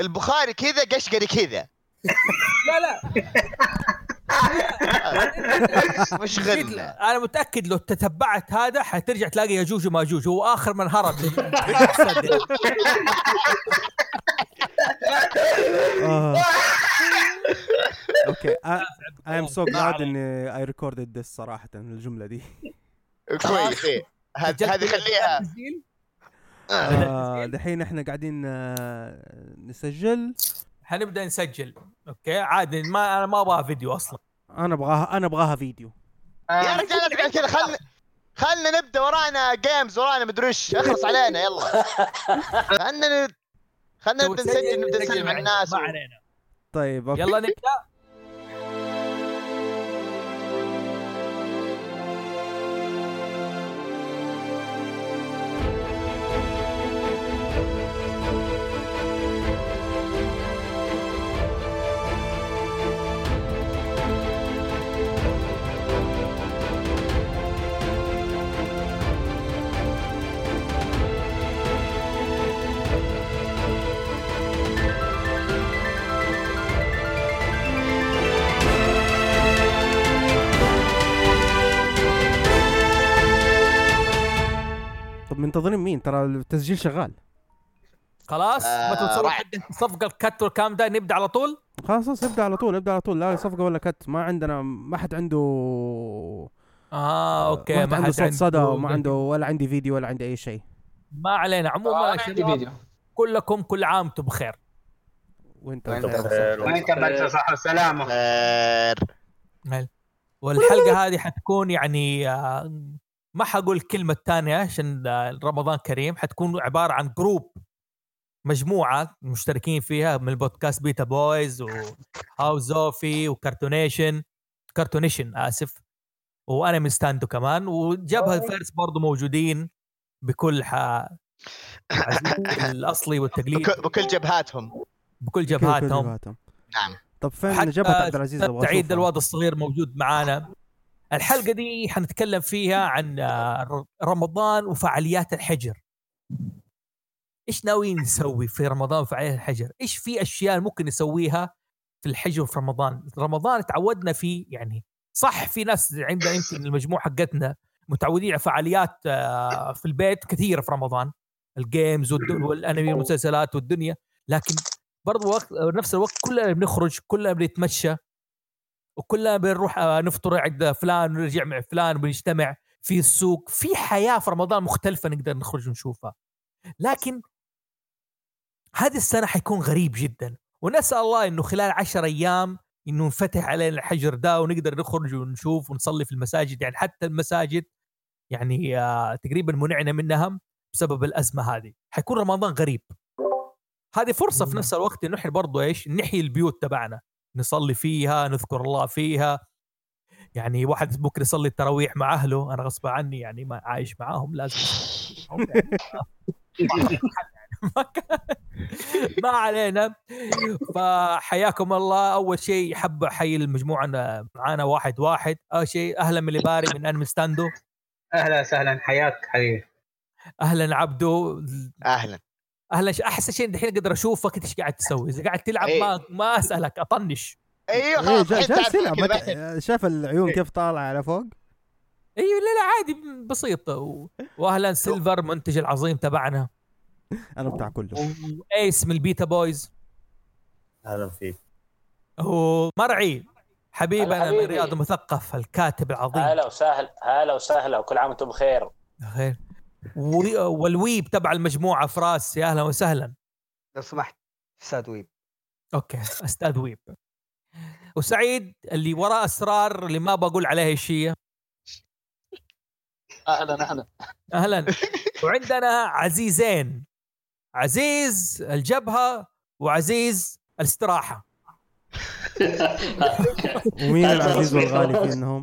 البخاري كذا قشقري كذا. لا لا. مش غله أنا متأكد لو تتبعت هذا حترجع تلاقي ياجوج وماجوج هو آخر من هرب. آه. okay. I am so glad إني I recorded this صراحة الجملة دي. كويس. هذ- هذه خليها. آه، دحين إحنا قاعدين آه، نسجل. حنبدا نسجل. okay؟ عادي ما أنا ما أبغى فيديو أصلا. أنا ابغاها أنا أبغاها فيديو. يا رجال تقعد كذا خلنا خلنا نبدأ ورانا games ورانا مدري إيش اخلص علينا يلا. خلنا خلنا نبدأ نسجل نبدأ نسلم على الناس ما علينا. طيب okay. يلا نبدأ. منتظرين مين؟ ترى التسجيل شغال. خلاص؟ آه، ما. حق الصفقه ال cut والكلام ده نبدأ على طول؟ خلاص خلاص ابدا على طول ابدا على طول. لا صفقة ولا cut ما عندنا ما حد عنده آه okay ما حد عنده صوت صدى وما عنده- ولا عندي فيديو ولا عندي أي شيء. ما علينا عموما فيديو. كلكم كل عام وأنتم بخير. وأنت وأنت بخير. بخير. وأنت بألف صحة وسلامة. خير والحلقة هذه حتكون يعني آه، ما حقول الكلمة الثانية عشان رمضان كريم. حتكون عبارة عن group مجموعة مشتركين فيها من البودكاست بيتا بويز وهاوس زوفي وكرتونيشن كرتونيشن آسف. وأنا من ستاندو كمان. وجبهة الفارس برضو موجودين بكل ح... الأصلي والتقليد. بك- بكل جبهاتهم. بكل كل- كل جبهاتهم. نعم. طب فين جبهة عبد العزيز أشوفها. الواد الصغير موجود معانا. الحلقة دي حنتكلم فيها عن آه، رمضان وفعاليات الحجر. إيش ناويين نسوي في رمضان وفعاليات الحجر؟ إيش في أشياء ممكن نسويها في الحجر في رمضان؟ رمضان تعودنا فيه يعني صح في ناس عندنا يمكن المجموعة حقتنا متعودين على فعاليات آه، في البيت كثيرة في رمضان. الجيمز والأنمي والمسلسلات والدنيا. لكن برضو وقت نفس الوقت كلنا بنخرج كلنا بنتمشى. وكلنا بنروح آه، نفطر عند فلان ونرجع مع فلان وبنجتمع في السوق. في حياة في رمضان مختلفة نقدر نخرج ونشوفها. لكن هذه السنة حيكون غريب جدا. ونسأل الله إنه خلال عشر أيام إنه نفتح علينا الحجر ده ونقدر نخرج ونشوف ونصلي في المساجد. يعني حتى المساجد يعني آه تقريبا منعنا منها بسبب الأزمة هذه. حيكون رمضان غريب. هذه فرصة في نفس الوقت إنه إحنا برضو إيش نحيي البيوت تبعنا. نصلي فيها نذكر الله فيها. يعني واحد ممكن يصلي التراويح مع أهله أنا غصب عني يعني ما عايش معاهم لازم يعني. ما علينا. فحياكم الله. أول شيء حب احيي المجموعة معانا واحد واحد. أول شيء أهلا من الباري من أنمي ستاندو. أهلا وسهلا. حياك حبيبي. أهلا عبدو. أهلا. أهلا ش... احسن شيء الحين أقدر أشوفك انت إيش قاعد تسوي. إذا قاعد تلعب إيه. ما ما أسألك أطنش. أيوه إيه، خلاص جالس يلعب. ت- شاف العيون كيف طالعة على فوق؟ أيوه لا لا عادي بسيطه و... واهلا سيلفر منتج العظيم تبعنا. أنا بتاع كله. وايس من البيتا بويز. أهلا فيك. ومرعي حبيبنا من. رياض المثقف الكاتب العظيم. هلا وسهلا هلا وسهلا وكل عام وأنتم بخير. خير و... والويب تبع المجموعة فراس يا أهلا وسهلا. لو سمحت أستاذ ويب. okay أستاذ ويب. وسعيد اللي وراء أسرار اللي ما بقول عليها هي أهلا أهلا. أهلا. وعندنا عزيزين. عزيز الجبهة وعزيز الاستراحة. ومين العزيز والغالي فينهم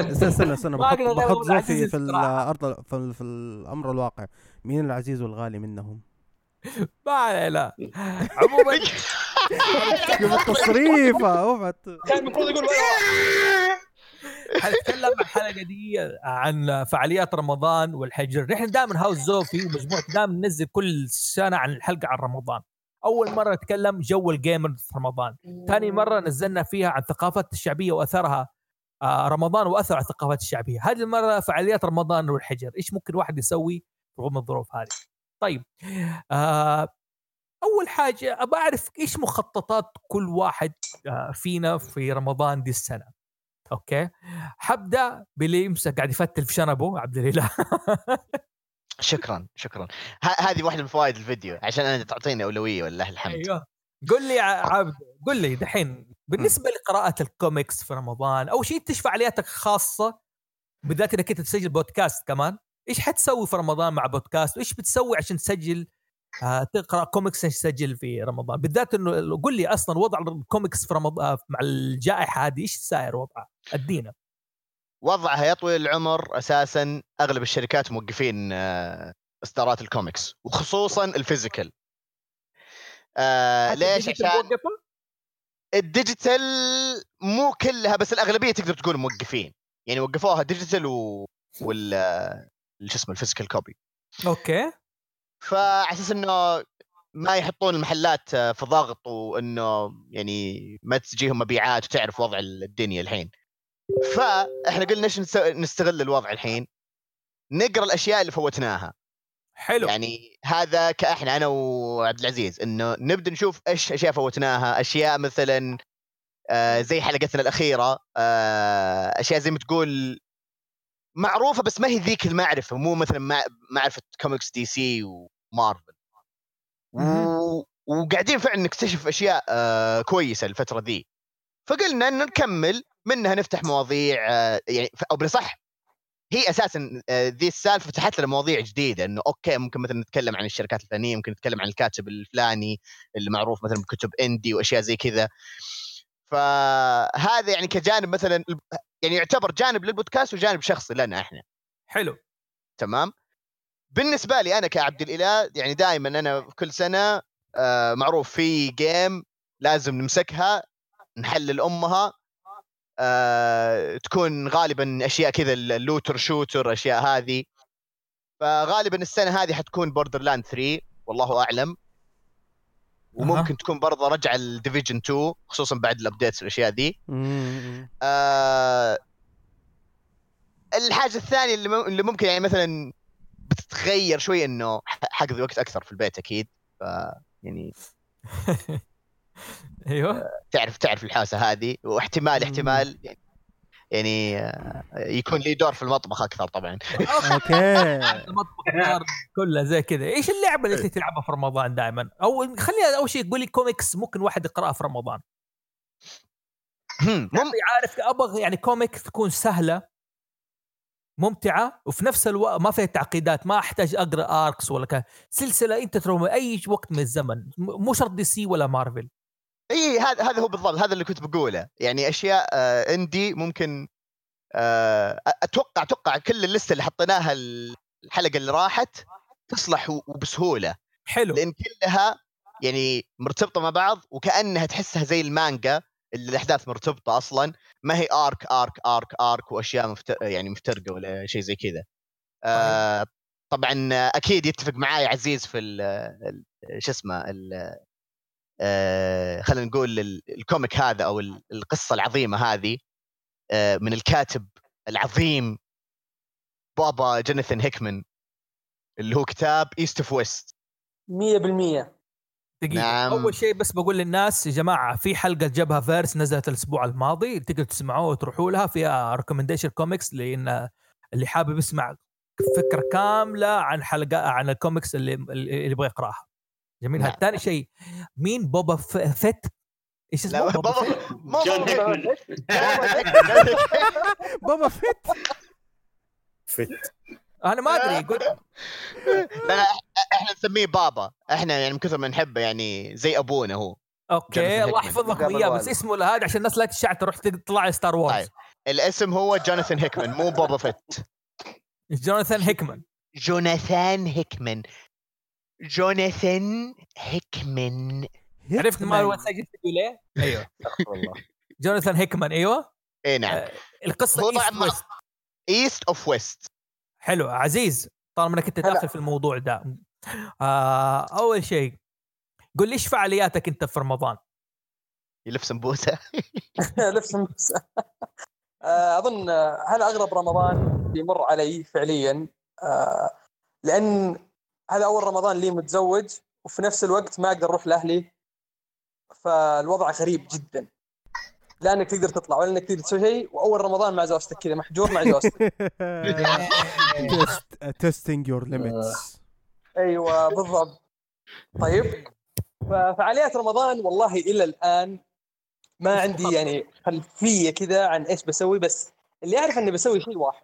استنى استنى استنى أقدر بحط, بحط في. الأرض في, في الأمر الواقع. مين العزيز والغالي منهم؟ ما علينا. عموما شوف التصريفه اوعى كان المفروض يقول حنتكلم الحلقة دي عن فعاليات رمضان والحجر. نحن دائما هاوس زوفي ومجموعة دائما ننزل كل سنة عن الحلقة عن رمضان. أول مرة نتكلم جو ال gamer في رمضان. ثاني مرة نزلنا فيها عن ثقافات الشعبية وأثرها آه، رمضان وأثر على الثقافات الشعبية. هذه المرة فعاليات رمضان والحجر. إيش ممكن واحد يسوي رغم الظروف هذه؟ طيب آه أول حاجة أبى أعرف إيش مخططات كل واحد آه فينا في رمضان دي السنة. okay؟ حبدأ باللي يمسك قاعد يفتل في شنبه عبد الإله. شكرا شكرا. ه- هذه واحدة من فوائد الفيديو عشان أنا تعطيني أولوية ولله الحمد. أيوه. قل لي يا عبد قل لي دحين بالنسبة لقراءة الكوميكس في رمضان اول شيء إيش فعالياتك خاصة بالذات انك انت تسجل بودكاست كمان إيش حتسوي في رمضان مع بودكاست؟ وإيش بتسوي عشان تسجل آه تقرأ كوميكس عشان تسجل في رمضان؟ بالذات إنه قل لي أصلا وضع الكوميكس في رمضان مع الجائحة هذه إيش ساير وضعها؟ أدينا. وضعها يا طويل العمر أساسا أغلب الشركات موقفين آه، إصدارات الكوميكس وخصوصا ال physical. آه ليش؟ ال digital عشان؟ ال digital مو كلها بس الأغلبية تقدر تقول موقفين. يعني وقفوها digital و... وال شو اسمه ال physical copy. okay. فعلى أساس إنه ما يحطون المحلات آه، في ضغط وإنه يعني ما تجيهم مبيعات وتعرف وضع الدنيا الحين. فاحنا قلنا إيش نستغل الوضع الحين؟ نقرأ الأشياء اللي فوتناها. حلو. يعني هذا كأحنا أنا وعبد العزيز إنه نبدأ نشوف إيش أشياء فوتناها أشياء مثلا آه زي حلقتنا الأخيرة آه أشياء زي ما تقول معروفة بس ما هي ذيك المعرفه مو مثلا مع- معرفه comics DC ومارفل و... وقاعدين فعلا نكتشف أشياء آه كويسة الفترة ذي. فقلنا انه نكمل منها نفتح مواضيع آه يعني أو بالأصح هي أساسا آه، ذي السالفة فتحت لنا مواضيع جديدة إنه أوكي ممكن مثلا نتكلم عن الشركات الفلانيه ممكن نتكلم عن الكاتب الفلاني اللي معروف مثلا بكتب إندي وأشياء زي كذا. فهذا يعني كجانب مثلا يعني يعتبر جانب للبودكاست وجانب شخصي لنا إحنا. حلو. تمام؟ بالنسبة لي أنا كعبد الإله يعني دائما أنا كل سنة آه، معروف في game لازم نمسكها نحلل أمها. آه، تكون غالبا أشياء كذا ال looter shooter أشياء هذه. فغالبا السنة هذه حتكون Borderlands 3 والله أعلم. وممكن تكون برضه رجع ال Division 2 خصوصا بعد ال updates والأشياء ذي. آه الحاجة الثانية اللي, اللي ممكن يعني مثلا بتتغير شوي إنه حقضي وقت أكثر في البيت أكيد. ف يعني أيوه. تعرف تعرف الحاسة هذه واحتمال. احتمال يعني, يعني آه، يكون لي دور في المطبخ أكثر طبعا. أوكي. المطبخ كلها زي كذا. إيش اللعبة اللي انت تلعبها في رمضان دائما أو خلينا أول شيء قول لي كوميكس ممكن واحد يقرأها في رمضان. مم. عارف أبغى يعني comic تكون سهلة ممتعة وفي نفس الوقت ما فيها تعقيدات ما أحتاج أقرأ arcs ولا كذا. سلسلة أنت تروح أي وقت من الزمن مو شرط دي سي ولا مارفل. إي هذا هذا هو بالضبط هذا اللي كنت بقوله. يعني أشياء آه indie ممكن آه أتوقع أتوقع كل ال list اللي حطيناها الحلقة اللي راحت تصلح وبسهولة. حلو. لأن كلها يعني مرتبطة مع بعض وكأنها تحسها زي المانجا اللي الأحداث مرتبطة أصلا. ما هي arc arc arc arc وأشياء مفت... يعني مفترقة ولا شيء زي كذا. آه طبعا أكيد يتفق معاي عزيز في شو اسمه خلينا نقول ال- ال comic هذا أو ال- القصة العظيمة هذه آه من الكاتب العظيم بابا جوناثان هيكمان اللي هو كتاب East of West 100% دقيقة نعم. أول شيء بس بقول للناس يا جماعة في حلقة جبهة verse نزلت الأسبوع الماضي تقدروا تسمعوها وتروحوا لها فيها recommendation comics لأن اللي حابب يسمع فكرة كاملة عن حلقة عن الكوميكس اللي اللي يبغى يقراها. جميل. نعم. ثاني شيء مين بوبا فيت إيش اسمه؟ بوبا بابا فيت؟ مو جون بابا فيت فت. أنا ما أدري قلت لا لا إحنا نسميه بابا. إحنا يعني من كثر ما نحبه يعني زي أبونا هو. أوكي الله قبل اياه بس. اسمه هذا عشان الناس لا تشع تروح تطلع Star Wars طيب. الاسم هو جوناثان هيكمان مو بابا فيت جوناثان هيكمان جوناثان هيكمان جوناثان هيكمان. عرفت ما هو سجل تقول إيه؟ أيوه جوناثان هيكمان أيوه. اي نعم. آه، القصة هو West. East of West حلو عزيز. طالما إنك أنت. داخل في الموضوع ده. آه أول شيء قول لي إيش فعالياتك أنت في رمضان؟ يلف سمبوسة. لبس مس- آه، أظن آه، هذا أغرب رمضان يمر علي فعليا؟ آه، لأن هذا أول رمضان لي متزوج وفي نفس الوقت ما أقدر أروح لأهلي. فالوضع غريب جدا. لا إنك تقدر تطلع ولا إنك تقدر تسوي شيء وأول رمضان مع زوجتك كذا محجور مع زوجتك. testing your limits أيوه بالضبط. طيب. ففعاليات رمضان والله إلى الآن ما عندي يعني خلفية كذا عن إيش بسوي بس اللي أعرف إني بسوي شيء واحد.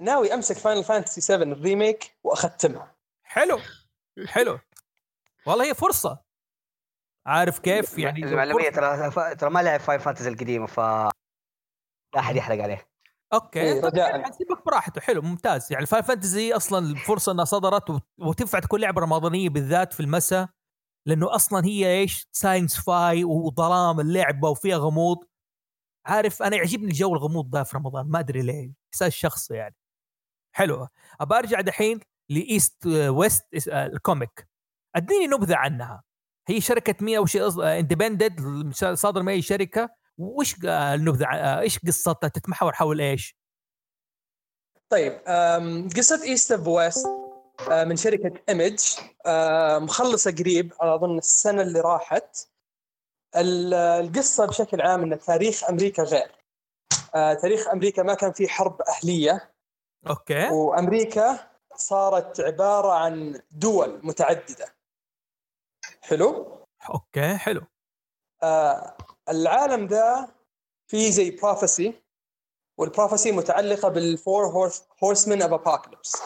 ناوي أمسك Final Fantasy 7 ال remake واختمها حلو حلو. والله هي فرصة. عارف كيف؟ يعني المعلوميه. ترى ترى ما لعب Final Fantasy القديمة ف لا أحد يحرق عليه. أوكي. إيه، طب رجاءً. حنسيبك براحته. حلو ممتاز. يعني Final Fantasy أصلا الفرصة إنها صدرت وت- وتنفع تكون لعبة رمضانية بالذات في المساء لأنه أصلا هي إيش؟ science fi وظلام اللعبة وفيها غموض. عارف أنا يعجبني الجو الغموض ده في رمضان. ما أدري ليه. احساس شخصي يعني. حلو. أبى أرجع دحين ل East West إس- آه، ال comic. أديني نبذة عنها. هي شركة مين أو شيء independent صادر من اي شركه وش آه، النبذة آه، إيش قصتها؟ تتمحور حول إيش؟ طيب قصة East of West من شركة Image مخلصة قريب على أظن السنة اللي راحت. ال- القصة بشكل عام إن تاريخ أمريكا غير. آه، تاريخ أمريكا ما كان في حرب أهلية. أوكي. وأمريكا صارت عبارة عن دول متعددة. حلو؟ أوكي حلو. آه العالم ذا فيه زي prophecy وال prophecy متعلقة بال four horsemen of apocalypse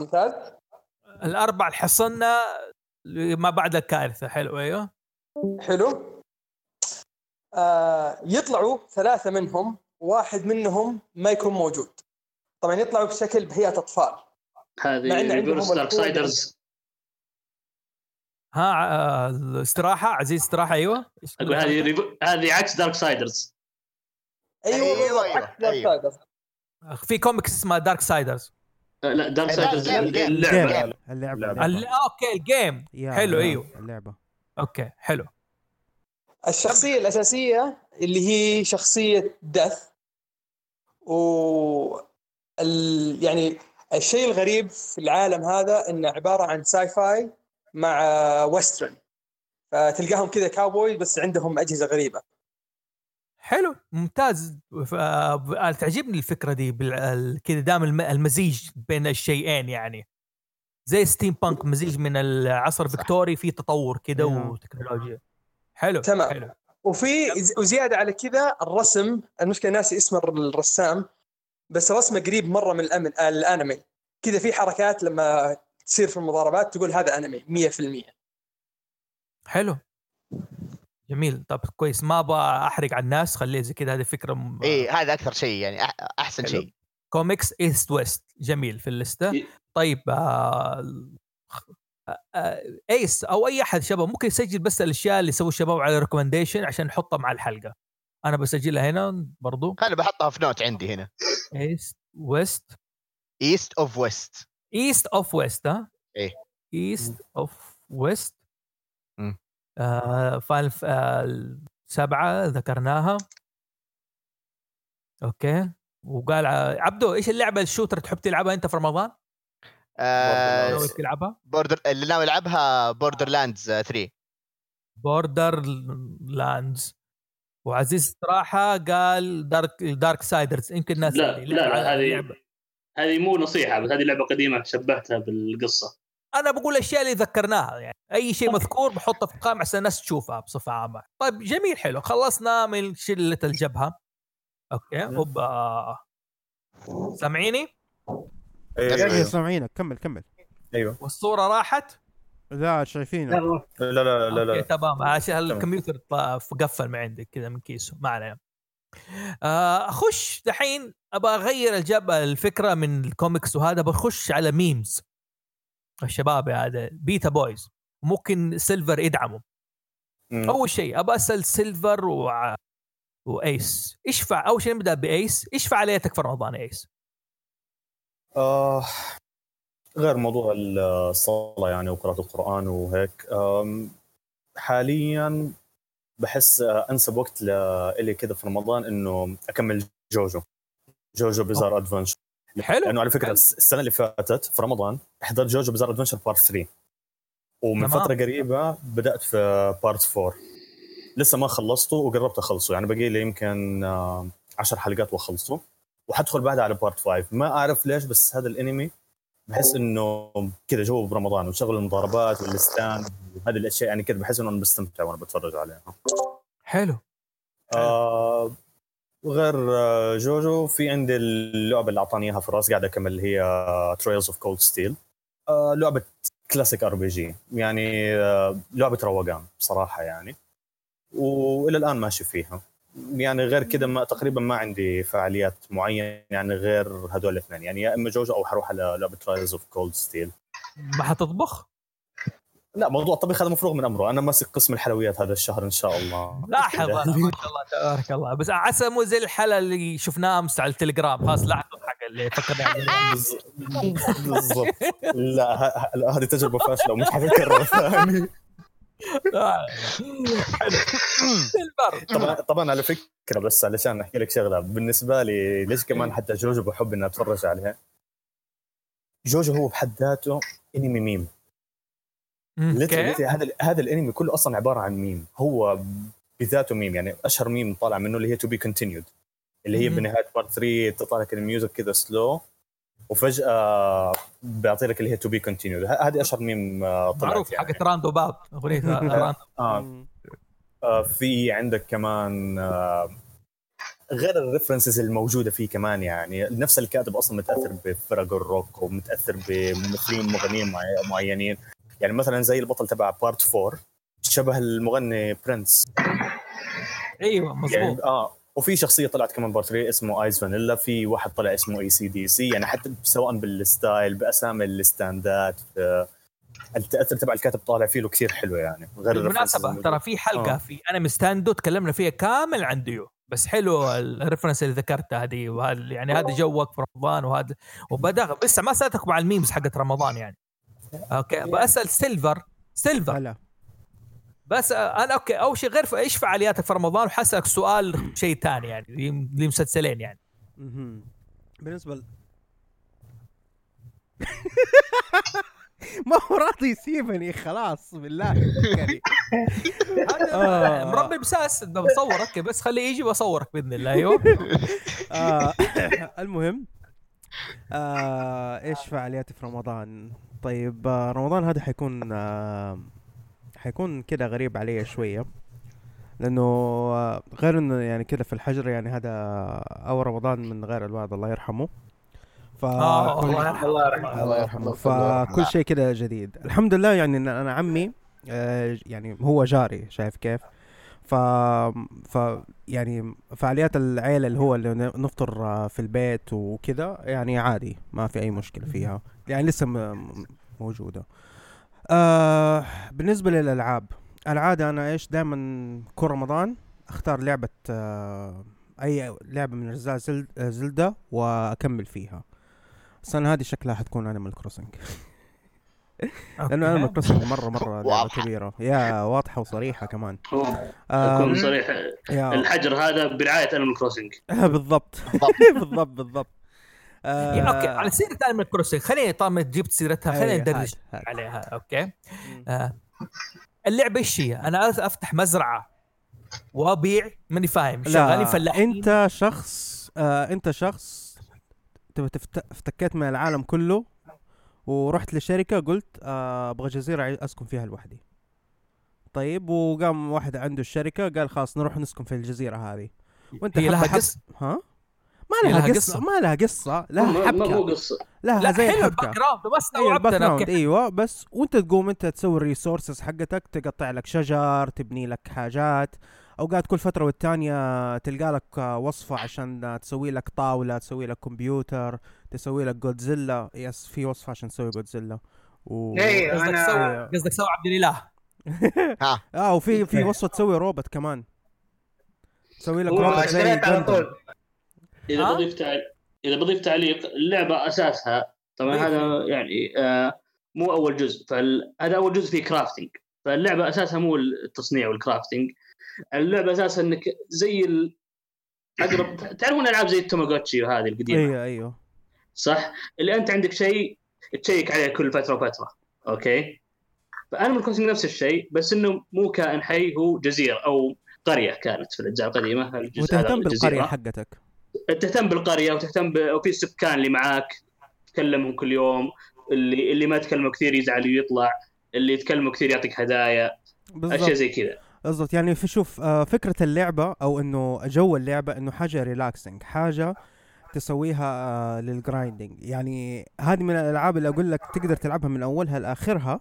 ممتاز؟ الاربع اللي حصلنا ما بعد الكارثة. حلو أيوه. حلو. آه يطلعوا ثلاثة منهم واحد منهم ما يكون موجود. طبعا يطلعوا بشكل بهيئة أطفال. هذه reverse Darksiders ها آه، الاستراحه عزيز استراحة أيوه. أقول هذه هذه عكس Darksiders أيوه بالضبط، أيوة، عكس Dark أيوة. siders. في كوميكس اسمها Darksiders لا Darksiders اللعبة. لا. اللعبة. اللعبة نعم. ال... أوكي ال game حلو، يا، أيوه. اللعبة. أوكي حلو. الشخصية الأساسية اللي هي شخصية Death و ال... يعني الشيء الغريب في العالم هذا إنه عبارة عن sci-fi مع western فتلقاهم كذا كاوبوي بس عندهم أجهزة غريبة. حلو ممتاز. تعجبني الفكرة دي كذا دام الم... المزيج بين الشيئين يعني. زي steampunk مزيج من العصر الفكتوري في تطور كذا نعم. وتكنولوجيا. حلو تمام. حلو. وفي وزيادة على كذا الرسم المشكلة ناسي اسم الرسام بس رسمه قريب مره من الأمن... الأنمي. كذا في حركات لما تصير في المضاربات تقول هذا أنمي 100% حلو. جميل. طب كويس. ما أبغى أحرق على الناس خليه زي كذا. هذه فكرة م... اي إيه، هذا أكثر شيء يعني أحسن. شيء. comics East West جميل. في الليستة. ي- طيب آه... آه... إيس أو أي أحد شباب ممكن يسجل بس الأشياء اللي يسوي الشباب على recommendation عشان نحطها مع الحلقة. أنا بسجلها هنا برضو. أنا بحطها في note عندي هنا. East West East of West East of West ها؟ إيه. East of West. آه آه سبعة ذكرناها. okay. وقال عبدو إيش اللعبة ال shooter تحب تلعبها أنت في رمضان؟ آه ناوي تلعبها؟ Border اللي ناوي العبها Borderlands 3 Borderlands وعزيز صراحة قال Dark Darksiders يمكن الناس لا لا لا هذه. هذه مو نصيحة بس هذه لعبة قديمة شبهتها بالقصة. أنا بقول الاشياء اللي ذكرناها يعني أي شيء مذكور بحطه في القائمة عشان الناس تشوفها بصفة عامة. طيب جميل حلو. خلصنا من شلة الجبهة. okay اوبا سامعيني؟ إيه. إيه أيوه. سامعينك كمل كمل. أيوه. والصورة راحت؟ لا شايفينك لا لا لا. okay لا تمام عشان الكمبيوتر قفل من عندك كذا من كيسه. ما علينا. آه، أخش دحين أبغى أغير الجب الفكرة من الكوميكس وهذا. بخش على memes الشباب هذا beta boys ممكن سيلفر يدعموا مم. أول شيء ابى أسأل سيلفر و... وايس إيش فع... أول شيء نبدأ بايس إيش فعاليتك في رمضان ايس؟ آه. غير موضوع الصلاة يعني وقراءة القرآن وهيك. حاليا بحس آه، أنسب وقت لإلي كذا في رمضان إنه أكمل JoJo JoJo Bizarre Adventure حلو. لأنه على فكرة حلو. الس- السنة اللي فاتت في رمضان حضرت JoJo Bizarre Adventure part 3 ومن تمام. فترة قريبة بدأت في part 4 لسه ما خلصته وقربت أخلصه. يعني باقي لي يمكن آه، 10 حلقات وأخلصه. وحدخل بعدها على part 5 ما أعرف ليش بس هذا الانمي بحس إنه كذا جو برمضان وشغل المضاربات وال Stand وهذه الأشياء يعني كذا بحس إنه أنا بستمتع وأنا بتفرج عليها. حلو. آه وغير آه، JoJo في عندي اللعبة اللي أعطاني إياها في الراس قاعد أكمل اللي هي Trails of Cold Steel لعبة classic RPG يعني آه لعبة روقان بصراحه يعني. وإلى الآن ماشي فيها. يعني غير كذا ما تقريبا ما عندي فعاليات معينة يعني غير هذول الاثنين. يعني يا إما JoJo أو حروح على لعبة Trails of Cold Steel ما حتطبخ؟ لا موضوع الطبخ هذا مفروغ من أمره. أنا ماسك قسم الحلويات هذا الشهر إن شاء الله. لاحظ. ما شاء الله تبارك الله. بس عسى مو زي الحلقة اللي شفناها أمس على التليجرام. خلاص لاحظوا الحق اللي فكرنا بالضبط. لا هذه تجربة فاشلة ومش حتكرر ثاني طبعا طبعا على فكرة بس علشان أحكي لك شغلة بالنسبة لي ليش كمان حتى JoJo بحب إني أتفرج عليها؟ JoJo هو بحد ذاته انمي ميم هذا هذا الانمي كله أصلا عبارة عن ميم هو بذاته ميم يعني أشهر ميم طالع منه اللي هي to be continued اللي هي. بنهايه part 3 تطلع لك ال music كذا slow وفجأة بيعطي لك اللي هي to be continued هذه أشهر ميم آه، طلعت معروف يعني. حقت Roundabout اغنيه راندو آه. آه في عندك كمان آه غير ال references الموجودة فيه كمان يعني نفس الكاتب أصلا متأثر بفرق الروك ومتأثر بممثلين مغنيين معي- معينين. يعني مثلا زي البطل تبع part 4 شبه المغني برنس أيوه يعني مضبوط آه وفي شخصية طلعت كمان part 3 اسمه Ice Vanilla. في واحد طلع اسمه اي سي دي سي يعني حتى سواء بال style بأسامي الستاندات آه، التاثر تبع الكاتب طالع فيه له كثير حلو يعني غير بالمناسبة ترى في حلقة آه. في انمي ستاندو تكلمنا فيها كامل عن ديو بس حلو ال reference اللي ذكرتها هذه وهذا يعني هذا جوّك في رمضان وهذا وبدأ لسه ما سالتكم عن ال memes حقت رمضان يعني. okay بسال سيلفر سيلفر هلا. بس آه، أنا okay أول شيء غير إيش فعالياتك في رمضان وحسألك سؤال شيء ثاني يعني لي- لمسلسلين يعني. بالنسبة ل... ما هو راضي يسيبني خلاص بالله. هذا آه. مربي بساس بصورك بس خليه يجي بصورك بإذن الله أيوه آه المهم آه إيش فعالياتي في رمضان طيب رمضان هذا حيكون آه حيكون كده غريب علي شوية. لأنه آه غير إنه يعني كده في الحجر يعني هذا اول رمضان من غير الوالد الله يرحمه. ف آه الله يرحمه. الله يرحمه. الله يرحمه. فكل شيء كده جديد. الحمد لله يعني إن أنا عمي آه، يعني هو جاري شايف كيف؟ ف ف يعني فعاليات العيلة اللي هو اللي نفطر آه، في البيت وكذا يعني عادي ما في أي مشكلة فيها. يعني لسه موجودة. آه بالنسبة للألعاب العاده أنا إيش دائما كل رمضان أختار لعبة آه أي لعبة من أجزاء آه، Zelda وأكمل فيها. السنة هذه شكلها حتكون Animal Crossing لأنه Animal Crossing مرة مرة لعبة واضحة. كبيرة. يا واضحة وصريحة كمان. آم، أكون صريح. الحجر هذا برعاية Animal Crossing بالضبط. بالضبط بالضبط. آه، يعني okay على سيرة Animal Crossing خليني طالما جبت سيرتها خلينا ندرج هات- هات. عليها okay آه. اللعبة إيش هي؟ أنا أفتح مزرعة وأبيع ماني فاهم شغالين لا فلاحين أنت شخص آه أنت شخص تبى. افتكيت من العالم كله ورحت لشركة قلت آه، أبغى جزيرة أسكن فيها لوحدي طيب وقام واحد عنده الشركة قال خلاص نروح نسكن في الجزيرة هذه وأنت هي لها قصة؟ ها ما لها, لها قصة. قصة؟ ما لها قصة لها ما ما هو قصة. لها لا زي حلو ال background بس أيوه استوعبت أنا okay إيوه بس وأنت تقوم أنت تسوي ال resources حقتك تقطع لك شجر تبني لك حاجات أوقات كل فترة والتانية تلقى لك وصفة عشان تسوي لك طاولة تسوي لك كمبيوتر تسوي لك Godzilla yes في وصفة عشان تسوي جودزيلا و... إيه، قصدك أنا- سوي قصدك سوي عبد الإله. آه وفي في وصفة تسوي روبوت كمان. تسوي لك روبوت زي اشتريت على طول. إذا؟ بضيف تعليق إذا بضيف تعليق اللعبة أساسها طبعا ضيف. هذا يعني آه مو أول جزء فهذا أول جزء فيه crafting فاللعبة أساسها مو التصنيع وال crafting اللعبة أساسها إنك زي ال... اقرب تعرفون ألعاب زي ال Tamagotchi وهذه القديمة أيوه أيوه صح؟ اللي أنت عندك شيء تشيك عليه كل فترة وفترة okay؟ ف Animal Crossing نفس الشيء بس إنه مو كائن حي هو جزيرة أو قرية كانت في الأجزاء القديمة وتهتم بالقرية. حقتك تهتم بالقرية وتهتم ب... وفي السكان اللي معاك تكلمهم كل يوم اللي اللي ما تكلمه كثير يزعل ويطلع اللي يتكلمه كثير يعطيك هدايا. أشياء بالضبط. زي كذا. بالضبط. يعني في شوف آه، فكرة اللعبة أو إنه جو اللعبة إنه حاجة relaxing حاجة تسويها آه، لل grinding يعني هذه من الألعاب اللي أقول لك تقدر تلعبها من أولها لآخرها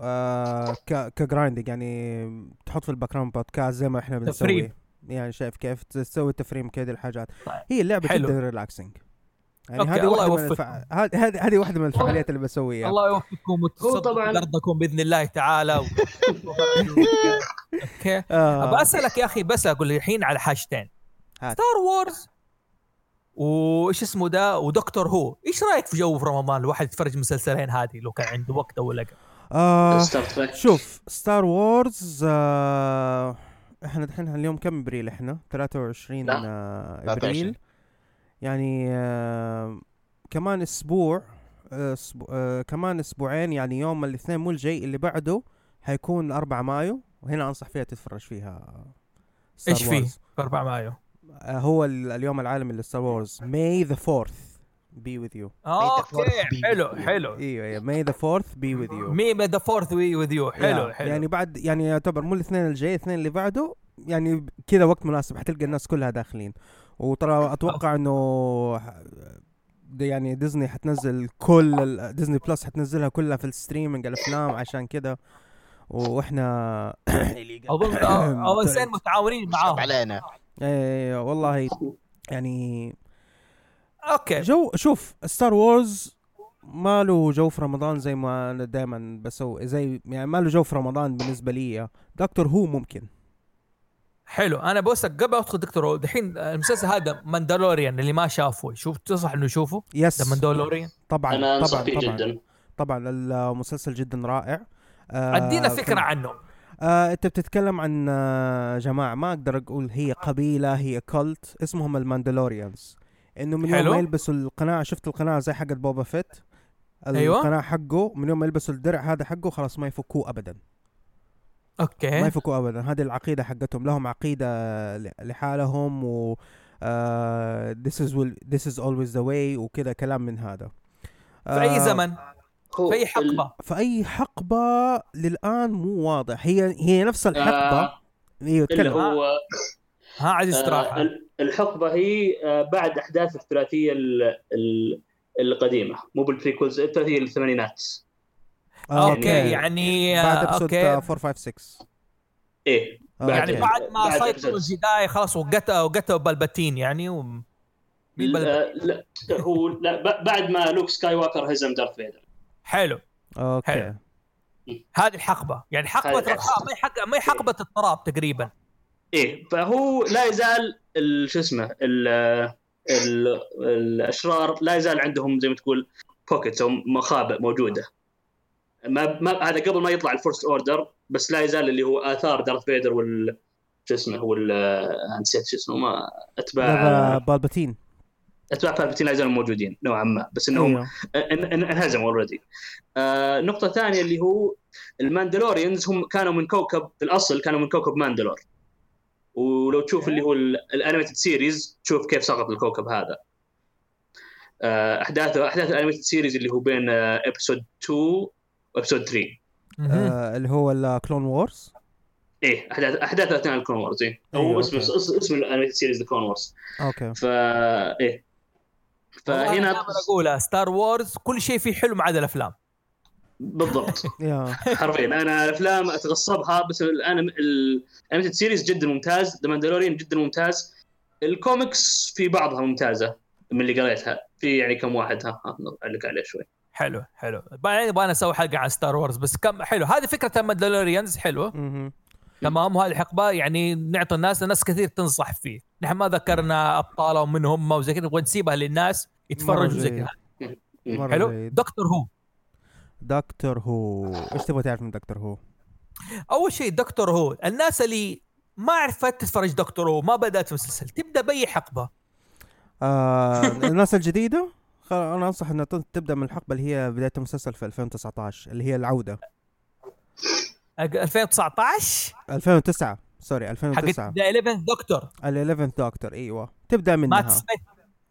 آه ك ك grinding يعني تحط في ال background بودكاست زي ما إحنا بنسوي. تفريم. يعني شايف كيف تسوي تفريم كذا الحاجات طيب. هي اللعبة حلو. جدا relaxing يعني هذه الله واحدة من. الفع... هذه هذه هذه واحدة من الفعاليات اللي بسويها. الله يوفقكم وتسددوا قرضكم بإذن الله تعالى. و... okay. آه. أبى أسألك يا أخي بس أقول الحين على حاجتين. Star Wars وايش اسمه ده؟ و Doctor Who. إيش رأيك في جو في رمضان؟ الواحد يتفرج مسلسلين هذه لو كان عنده وقت أو لقى. آه شوف Star Wars آه إحنا دحين اليوم كم إبريل إحنا؟ 23 لا. آه 23. إبريل. يعني آه كمان أسبوع آه أسبوع آه كمان أسبوعين يعني يوم الاثنين مو الجاي اللي بعده حيكون 4 مايو. وهنا أنصح فيها تتفرج فيها إيش فيه؟ Wars. في 4 مايو. آه هو ال- اليوم العالمي ل Star Wars May the 4th be with you. okay حلو. حلو. إيوه إيوه. May the 4th be with you. May the 4th be with you حلو حلو. يعني بعد يعني يعتبر مو الاثنين الجاي الاثنين اللي بعده يعني كذا وقت مناسب حتلقى الناس كلها داخلين. وترى أتوقع إنه يعني ديزني حتنزل كل Disney Plus حتنزلها كلها في ال streaming الأفلام عشان كذا. وإحنا أظن أظن سين متعاونين معاهم. علينا. إيه والله يعني okay. جو شوف Star Wars ما له جو في رمضان زي ما أنا دائما بسوي زي يعني ما له جو في رمضان بالنسبة لي. Doctor Who ممكن. حلو. أنا بوسك قبل أدخل Doctor Who دحين المسلسل هذا Mandalorian اللي ما شافه. شوف تنصح إنه يشوفه؟ yes The Mandalorian طبعا أنا انصح طبعا فيه طبعا. جدا. طبعا المسلسل جدا رائع. آه، أدينا فكرة عنه. آه أنت بتتكلم عن آه جماعة ما أقدر أقول هي قبيلة هي cult اسمهم ال Mandalorians انه من يوم. ما يلبسوا القناع شفت القناع زي حقت Boba Fett؟ أيوة. القناع حقه من يوم ما يلبسوا الدرع هذا حقه خلاص ما يفكوه ابدا. ما okay يفكوا ابدا. هذه العقيدة حقتهم. لهم عقيدة ل- لحالهم و آه this is will, this is always the way وكذا كلام من هذا. في أي آه، زمن؟ في أي ال- حقبة؟ في أي حقبة للآن مو واضح. هي هي نفس الحقبة. آه، أيوه اللي هو ها عزيز آه، استراحه ال- الحقبة هي آه، بعد أحداث الثلاثية ال- ال- القديمة. مو بال prequels الثلاثية الثمانينات. آه، okay يعني بعد آه، episode okay 4 5 6 إيه. آه، يعني okay. بعد ما بعد سيطروا. ال Jedi خلاص وقتلوا وقتلوا Palpatine يعني و... لا, لا هو لا ب- بعد ما Luke Skywalker هزم Darth Vader. حلو. okay. حلو. هذه الحقبة. يعني حقبة. رخاء ما هي حق ما هي حقبة التراب تقريبا. إيه فهو لا يزال ال- شو اسمه ال- ال- الأشرار لا يزال عندهم زي ما تقول pockets أو مخابئ موجودة ما, ما هذا قبل ما يطلع ال First Order بس لا يزال اللي هو آثار Darth Vader وال شو اسمه وال نسيت شو اسمه ما اتباع Palpatine أتباع Palpatine لا يزالوا موجودين نوعا ما بس إنهم إن- إن- انهزموا already. آه نقطة ثانية اللي هو ال Mandalorians هم كانوا من كوكب في الأصل كانوا من كوكب Mandalore. ولو تشوف اللي هو ال animated series تشوف كيف سقط الكوكب هذا. آه احداث أحداث ال animated series اللي هو بين episode 2 و episode 3. مهم. آه اللي هو الكلون وورز إيه احداث أحداث اثناء ال Clone Wars إيه. أيوة، أو اسم. اسم ال animated series ال Clone Wars. Okay فا إيه فهنا اقولها Star Wars كل شيء فيه حلو ما عدا الأفلام بالضبط. Yeah. حرفيا. أنا الأفلام أتغصبها بس أنا ال animated series جدا ممتاز The Mandalorian جدا ممتاز. الكوميكس في بعضها ممتازة من اللي قريتها. في يعني كم واحد ها نعلق عليه شوي. حلو حلو. بعدين يبغى نسوي حلقة عن Star Wars بس كم حلو. هذه فكرة ال Mandalorians حلوة. تمام. وهذه الحقبه يعني نعطي الناس ناس كثير تنصح فيه. نحن ما ذكرنا ابطالهم من هم وزي كذا نبغى نسيبها للناس يتفرجوا زي. كذا. حلو. Doctor Who Doctor Who. إيش تبغى تعرف من Doctor Who؟ أول شيء Doctor Who. الناس اللي ما عرفت تتفرج Doctor Who ما بدأت في المسلسل تبدأ بأي حقبة؟ آه الناس الجديدة؟ أنا أنصح إنها تبدأ من الحقبة اللي هي بداية المسلسل في 2019 اللي هي العودة. أق- 2019 2009 sorry حق 2009 the 11 دكتور ال 11 دكتور إيوه. تبدأ منها. مات سميث.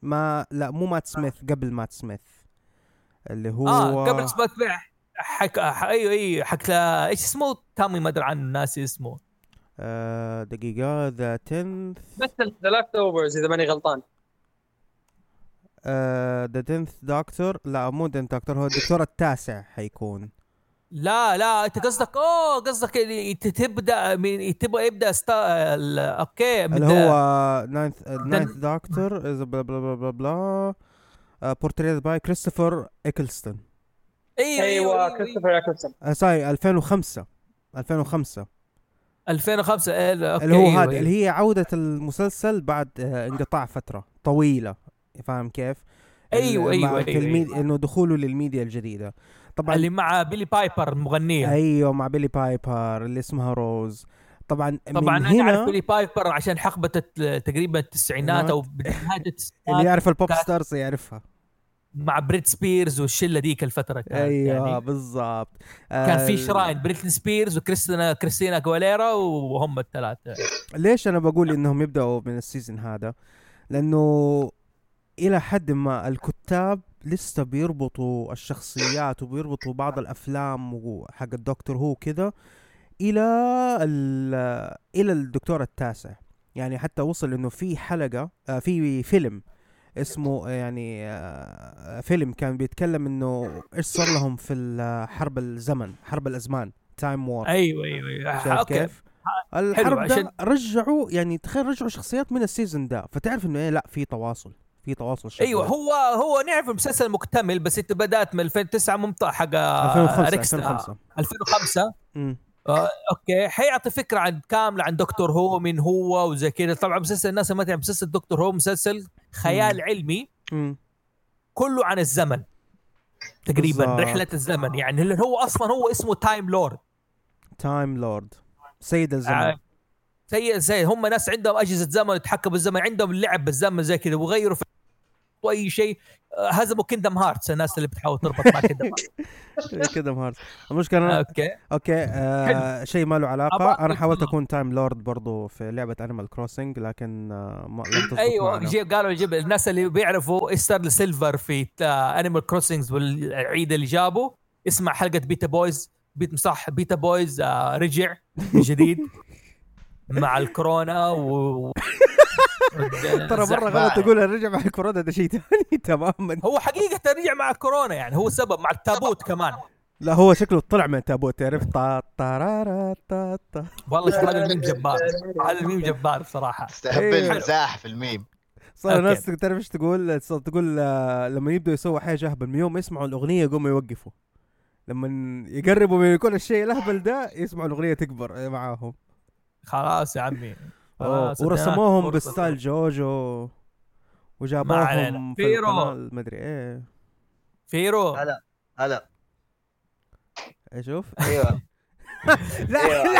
ما لا مو مات سميث قبل مات سميث. اللي هو آه قبل سميث حق ح- أيوه أيوه حق إيش اسمه؟ تامي ما أدري عنه ناسي اسمه. آه دقيقة ذا 10 مثل The Last of Us إذا ماني غلطان. the 10 دكتور. لا مو 10 دكتور هو الدكتور التاسع حيكون. لا لا أنت قصدك أوه قصدك تبدأ من تبغى يبدأ ستا... ال- okay اللي هو ninth ninth Doctor blah blah blah blah. Portrayed by كريستوفر ايكلستون أيوه أيوه كريستوفر ايكلستون آه sorry 2005 2005 2005 إيه، okay اللي هو أيوة، هذا أيوة. اللي هي عودة المسلسل بعد آه، انقطاع فترة طويلة فاهم كيف؟ أيوة، ال- مع- أيوة، في أيوة، إنه دخوله للميديا الجديدة. طبعا اللي مع بيلي بايبر المغنيه أيوه مع بيلي بايبر اللي اسمها روز. طبعا طبعا من أنا أعرف هنا بيلي بايبر عشان حقبة تقريبا التسعينات أو بدايه اللي التسعينات. يعرف ال pop stars يعرفها. مع بريتني سبيرز والشلة ديك الفترة كانت أيوه يعني. بالضبط. كان في آه، شراين بريتني سبيرز وكريستينا كريستينا أجواليرا وهم الثلاثة. ليش أنا بقول إنهم يبدأوا من ال season هذا؟ لأنه إلى حد ما الكتاب لسه بيربطوا الشخصيات وبيربطوا بعض الأفلام وحق الدكتور هو كذا. إلى ال- إلى الدكتور التاسع. يعني حتى وصل إنه في حلقة آه، في فيلم اسمه آه، يعني آه، فيلم كان بيتكلم إنه إيش صار لهم في حرب الزمن حرب الأزمان Time War أيوه أيوه, أيوة. شايف كيف؟ الحرب ده عشان- رجعوا يعني تخيل رجعوا شخصيات من ال season ده. فتعرف إنه إيه؟ لا في تواصل في تواصل شغال أيوه هو هو نعرف المسلسل مكتمل بس أنت بدأت من 2009 ممتع حق 2005 ريكس 2005 2005 امم آه، okay. حيعطي فكرة عن كاملة عن Doctor Who من هو وزي كذا. طبعا مسلسل الناس ما تعرف مسلسل Doctor Who مسلسل خيال مم. علمي امم كله عن الزمن تقريبا. رحلة الزمن. يعني اللي هو أصلا هو اسمه تايم لورد تايم لورد سيد الزمن. آه، زي هم ناس عندهم أجهزة زمن يتحكموا بالزمن عندهم اللعب بالزمن زي كذا ويغيروا في أي شيء. آه، هزموا Kingdom Hearts الناس اللي بتحاول تربط مع كيندم كده مهارت المشكلة أنا- Okay. Okay آه شيء ما له علاقة. أنا حاولت أكون Time Lord برضو في لعبة Animal Crossing لكن آه ما لم أيوه معنا. جي قالوا يجيب الناس اللي بيعرفوا ستارل سيلفر في انيمال كروسنجز والعيد اللي جابه اسمع حلقة بيتا بويز بيت صح بيتا بويز آه رجع من جديد مع الكورونا و ترى مرة غلط تقول رجع مع الكورونا ده شيء ثاني تماما. هو حقيقة رجع مع الكورونا يعني هو سبب مع التابوت كمان. لا هو شكله طلع من تابوت تعرف؟ طا طارارا طا طا والله هذا الميم جبار. هذا الميم جبار بصراحة. تستهبل أيوه. مساح في الميم. صار. الناس تعرف إيش تقول؟ تقول آه، لما يبدوا يسووا حاجة أهبل من يوم يسمعوا الأغنية يقوموا يوقفوا. لما يقربوا من يكون الشيء الأهبل ده يسمعوا الأغنية تكبر معاهم. خلاص يا عمي. ورسموهم اديناك فرصة. ب style جوجو وجابوهم. في فيرو. القناة مدري إيه. فيرو. هلا هلا. أشوف أيوه. لا أيوه.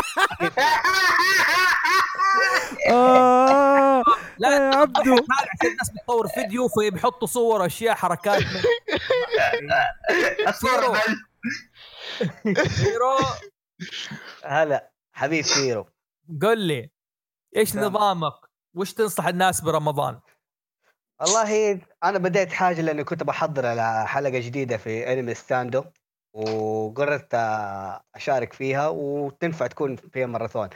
آه لا. يا عبدو. عشان الناس بتصور فيديو فبيحطوا صور اشياء حركات. الصورة فيرو. هلا حبيب فيرو. قل لي. إيش تمام. نظامك؟ وش تنصح الناس برمضان؟ والله أنا بديت حاجة لأني كنت بحضر على حلقة جديدة في انمي ستاندو وقررت أشارك فيها وتنفع تكون فيها ماراثون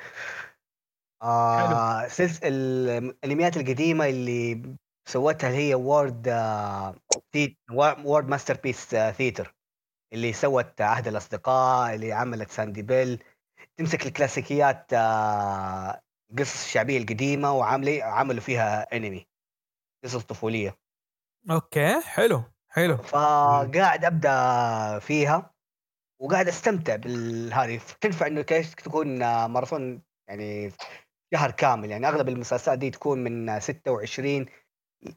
آه سلس ال- الأنميات القديمة اللي سوتها اللي هي World آه World Masterpiece Theater اللي سوت عهد الأصدقاء اللي عملت ساندي بيل تمسك الكلاسيكيات آه القصص الشعبيه القديمة وعاملي عملوا فيها انمي قصص طفولية. okay حلو حلو. فقاعد أبدأ فيها وقاعد أستمتع بالهذه. تنفع إنه كيف تكون آه، ماراثون يعني شهر كامل يعني أغلب المسلسلات دي تكون من آه، 26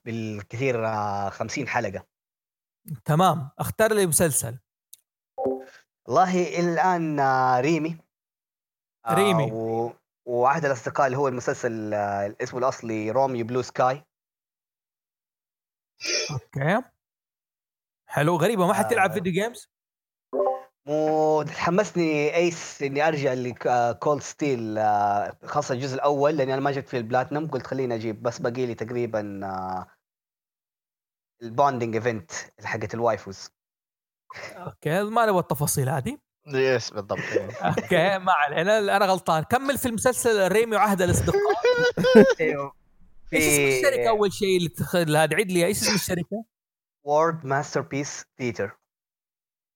بالكثير آه، 50 حلقة. تمام اختار لي مسلسل. والله الآن آه، ريمي. آه، ريمي. و... وعهد الأصدقاء اللي هو المسلسل آه، اسمه الأصلي روميو blue sky. okay. حلو. غريبة ما حتلعب آه. video games؟ مو حمسني it's إني أرجع ل Cold Steel آه، خاصة الجزء الأول لأني أنا ما جبت في البلاتنم قلت خليني أجيب بس باقي لي تقريبا آه، ال bonding event حقت ال waifus. okay. ما نبغى التفاصيل هذه. yes بالضبط. okay ما علينا. أنا غلطان. كمل في المسلسل ريمي وعهد الأصدقاء. أيوه. إيش اسم الشركة أول شيء اللي تخ- هذا عيد لي. إيش اسم الشركة؟ World Masterpiece Theater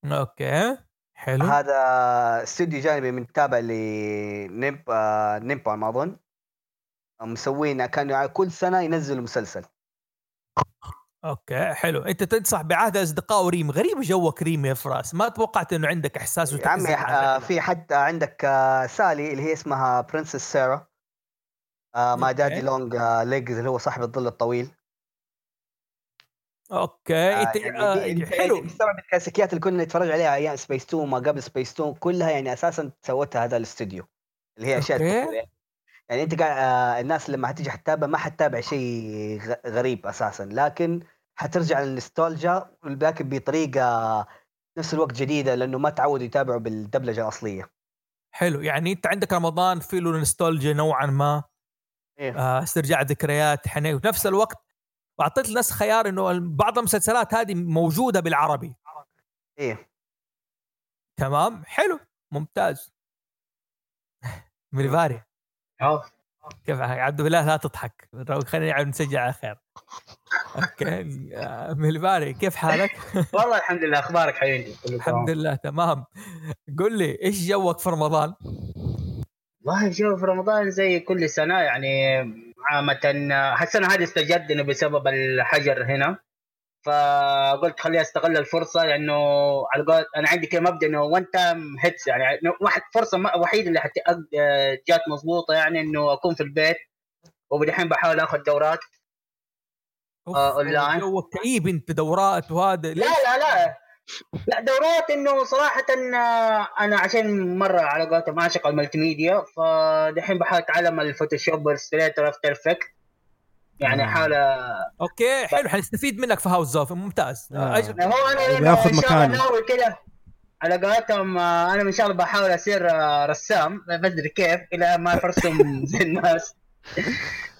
okay. حلو. هذا استوديو جانبي من تابع لنيب آه، نيبون ما أظن. مسوين كانوا كل سنة ينزلوا مسلسل. okay حلو. أنت تنصح بعهد الاصدقاء وريمي غريب جوك ريمي يا فراس. ما توقعت إنه عندك إحساس يا عمي آه، في حتى عندك آه، سالي اللي هي اسمها princess سارة آه، okay. Daddy Long آه، Legs اللي هو صاحب الظل الطويل. okay. آه، أنت يعني آه، حلو. تستوعب الكلاسيكيات اللي كنا نتفرج عليها أيام سبيس تون ما قبل سبيس تون كلها يعني أساسا سوتها هذا الاستوديو اللي هي أشياء. يعني أنت قاعد آه، الناس لما حتيجي حتتابع ما حتتابع شيء غريب أساسا. لكن حترجع للنستولجا لكن بطريقة نفس الوقت جديدة لأنه ما تعودوا يتابعوا بالدبلجة الأصلية. حلو. يعني أنت عندك رمضان في له نوستالجيا نوعا ما إيه. آه استرجاع ذكريات حنين. وفي نفس الوقت واعطيت الناس خيار إنه بعض المسلسلات هذه موجودة بالعربي. إيه. تمام؟ حلو. ممتاز. مليفاري. كيف عبد بالله لا تضحك. خلينا نلعب نسجل على خير. أوكي. آه، مليفاري كيف حالك؟ والله الحمد لله أخبارك حبيبي؟ الحمد. لله تمام. قل لي إيش جوك في رمضان؟ والله الجو في رمضان زي كل سنة يعني عامة السنة هذه استجدنا بسبب الحجر هنا. فقلت خليني أستغل الفرصة لأنه على قول أنا عندي كده مبدأ إنه one time hits يعني واحد فرصة ما- وحيدة اللي حت... جات مضبوطة يعني إنه أكون في البيت وبدحين بحاول آخذ دورات آه، أونلاين. جوك كئيب أنت بدورات وهذا؟ لا لا لا لا دورات إنه صراحة آه، أنا عشان مرة على قولتهم عاشق ال multimedia فدحين بحاول أتعلم ال Photoshop وال Illustrator After Effects يعني آه. حاول okay حلو حنستفيد منك في House of ممتاز آه. أجل. هو أنا بياخذ إن شاء الله مكانه. ناوي كده على قولتهم آه، أنا إن شاء الله بحاول أصير آه، رسام ما أدري كيف إلى ما ارسم زي الناس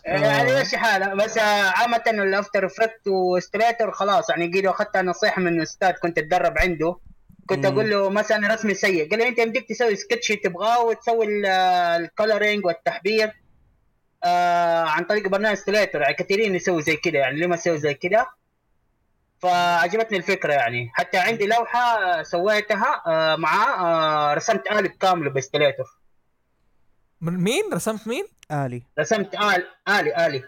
يعني ماشي حالة بس عامة ال After Effects و Illustrator خلاص يعني قيل أخذت نصيحة من أستاذ كنت أتدرب عنده كنت. أقول له مثلا رسمي سيء قال لي أنت يمديك تسوي سكتش تبغاه وتسوي ال coloring والتحبير آه عن طريق برنامج Illustrator يعني كثيرين يسوي زي كذا يعني ليه ما زي كذا فعجبتني الفكرة يعني. حتى عندي لوحة آه، سويتها آه مع آه رسمت آلة كاملة ب Illustrator من مين؟ رسمت مين؟ آلي. رسمت آل آلي آلي.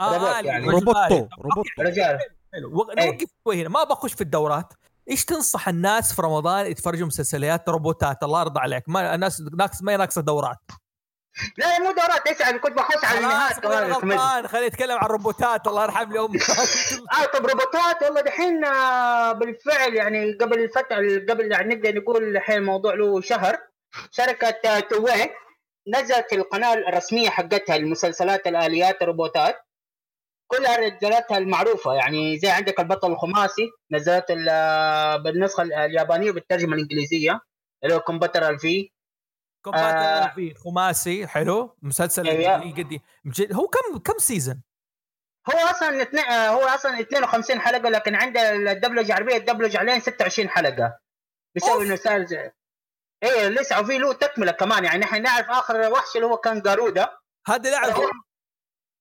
روبوت آلي، يعني. رجل روبوتو آلي. روبوتو. رجال. حلو وق- إيه. نوقف شوي هنا. ما بخش في الدورات. إيش تنصح الناس في رمضان يتفرجوا مسلسلات روبوتات؟ الله يرضى عليك. ما الناس ناقص ما ناقصة دورات. لا مو دورات اسأل كنت بخش على النهايات. غلطان خليني أتكلم عن الروبوتات الله يرحم لي أمك آه طب روبوتات والله دحين آه، بالفعل يعني قبل فترة قبل يعني نقدر نقول الحين الموضوع له شهر شركة آه، توي نزلت القناة الرسمية حقتها المسلسلات الآليات الروبوتات. كلها نزلتها المعروفة يعني زي عندك البطل الخماسي نزلت آه، بالنسخة اليابانية بالترجمه الإنجليزية اللي هو كمبيوتر V. Combattler آه. في خماسي حلو. مسلسل قدي مجد- هو كم كم season؟ هو أصلا اتنين آه، هو أصلا 52 حلقة لكن عند الدبلجة العربية الدبلجة عليه 26 حلقة. بسبب أوف. انه صار زي- إيه لسه وفي له تكملة كمان. يعني نحن نعرف آخر وحش اللي هو كان جارودا هذا لعب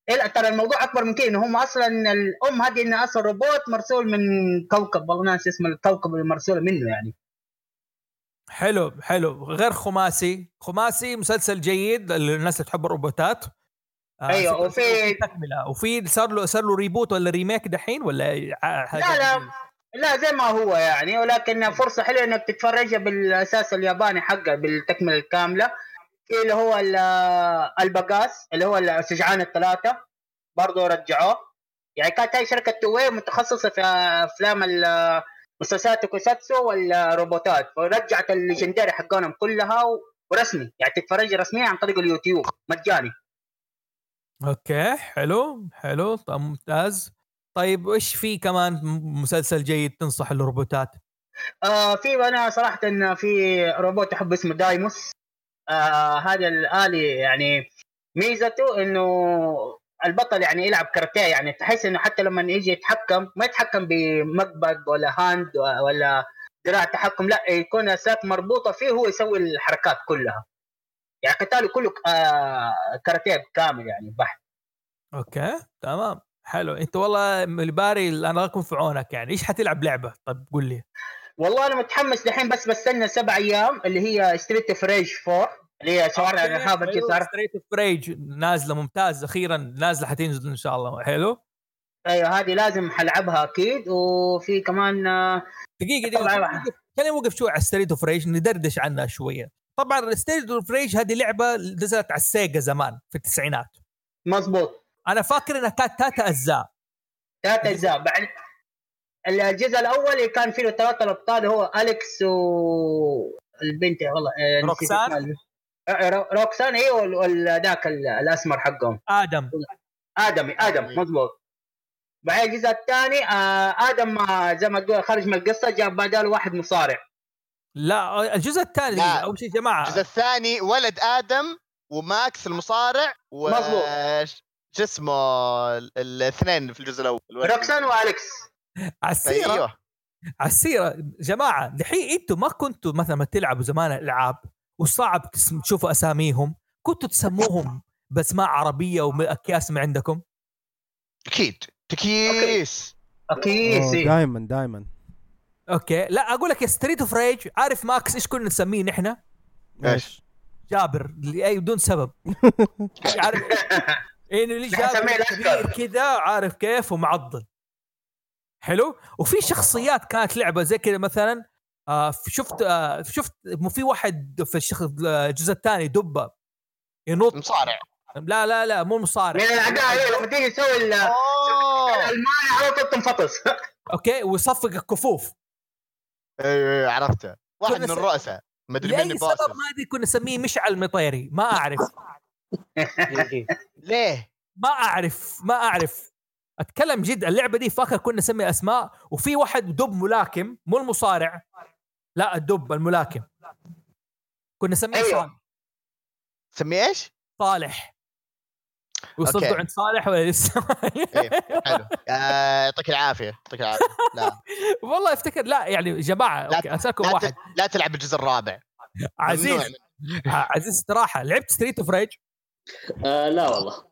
إيه لا ترى الموضوع أكبر من كده. إنه هم أصلا الأم هذه إنها أصلا روبوت مرسول من كوكب. والله ناس اسم الكوكب اللي مرسول منه يعني. حلو حلو. غير خماسي. خماسي مسلسل جيد للناس اللي تحب الروبوتات. آه، س- وفي- تكملة. وفي صار له صار له reboot ولا remake دحين ولا حاجة لا لا؟ لا زي ما هو يعني. ولكن فرصة حلوة إنك تتفرجها بالأساس الياباني حقه بالتكملة الكاملة. اللي هو ال- البيقاس اللي هو الشجعان الثلاثة. برضه رجعوه. يعني كانت هاي شركة Toei متخصصة في أفلام مسلسلات ال tokusatsu والروبوتات فرجعت ال legendary حقونهم كلها ورسمي. يعني تتفرج رسميا عن طريق اليوتيوب. مجاني. okay حلو حلو طيب ممتاز. طيب إيش في كمان مسلسل جيد تنصح الروبوتات؟ آه في أنا صراحة إن في روبوت أحب اسمه دايموس. آه هذا الآلي يعني ميزته إنه البطل يعني يلعب كاراتيه يعني تحس إنه حتى لما يجي يتحكم ما يتحكم بمقبض ولا hand ولا دراع تحكم لا يكون اساك مربوطة فيه هو يسوي الحركات كلها. يعني قتاله كله آه كاراتيه كامل يعني بحت. okay تمام حلو. أنت والله الباري الله يكون في عونك يعني. إيش حتلعب لعبة؟ طيب قول لي. والله أنا متحمس دحين بس بستنى سبع أيام اللي هي Streets of Rage 4 اللي هي شوارع الارهاب الجسر Streets of Rage نازلة ممتاز أخيرا نازلة حتنزل إن شاء الله. حلو؟ أيوه هذه لازم حلعبها أكيد. وفي كمان آه، دقيقة. دقيقة خلينا نوقف شوي على Streets of Rage ندردش عنها شوية. طبعا Streets of Rage هذه لعبة نزلت على السيجا زمان في التسعينات. مظبوط. أنا فاكر إنها كانت ثلاثة أجزاء. ثلاث أجزاء. بعد الجزء الأول اللي كان فيه ثلاثة الأبطال هو أليكس و البنت والله آه، روكسان؟ آه، رو- روكسان أيوه وذاك الأسمر حقهم. آدم. ادمي آدم مضبوط بعدين الجزء الثاني آه آدم ما زي ما تقول خرج من القصة جاب بداله واحد مصارع. لا الجزء الثاني. أول شيء يا جماعة. الجزء الثاني ولد آدم وماكس المصارع و مظبوط. شو اسمه ال- الاثنين في الجزء الأول. روكسان السيره أيوه. على السيره جماعة دحين أنتم ما كنتوا مثلا ما تلعبوا زمان الالعاب وصعب تشوفوا أساميهم. كنتوا تسموهم باسماء عربية واكياس من عندكم؟ أكيد. تكيس أكيد سي. دائما دائما okay. لا أقول لك يا Streets of Rage عارف ماكس إيش كنا نسميه نحن؟ إيش؟ جابر. لاي بدون سبب. عارف؟ انه نسميه جابر. كبير كذا عارف كيف ومعضل. حلو؟ وفي شخصيات كانت لعبة زي كذا مثلا آه شفت آه شفت مو في واحد في. الجزء الثاني دبه ينط. مصارع. لا لا لا مو مصارع. من الاعداء لما تيجي تسوي المانع على طول تنفطس. أوكي ويصفق الكفوف. أيوه عرفته. واحد من الرؤساء مدري مني لأي سبب باسل ما أدري كنا نسميه مشعل مطيري ما أعرف. ليه؟ ما أعرف ما أعرف. أتكلم جد اللعبة دي فاكر كنا نسمي أسماء وفي واحد دب ملاكم مو المصارع. لا الدب الملاكم. كنا نسميه أيوة. صالح. سميه إيش؟ صالح. وصلتوا okay. عند صالح ولا لسه؟ إيه، حلو. آه، يعطيك العافية يعطيك العافية. لا. والله أفتكر لا يعني جماعة لا- okay أسألكم لا, واحد. لا تلعب الجزء الرابع. عزيز. عزيز استراحة. لعبت Streets of Rage آه لا والله.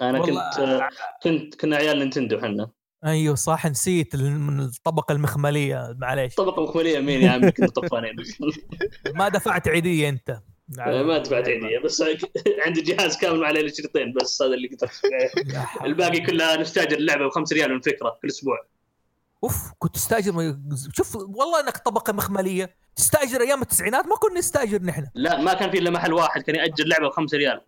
أنا والله- كنت آه كنت كنا عيال Nintendo حنا. أيوه صح نسيت من الطبقة المخملية معليش. طبقة مخملية مين يا عمي؟ كنا طفانين. ما دفعت عيدية أنت. آه، ما دفعت عيدية بس عندي جهاز كامل عليه الشريطين بس هذا اللي قدرت. الباقي كلها نستأجر اللعبه ب 5 ريال من فكرة كل أسبوع. أوف كنت تستأجر شوف والله إنك طبقة مخملية. تستأجر أيام التسعينات؟ ما كنا نستأجر نحن. لا ما كان في إلا محل واحد كان يأجر لعبة ب 5 ريال.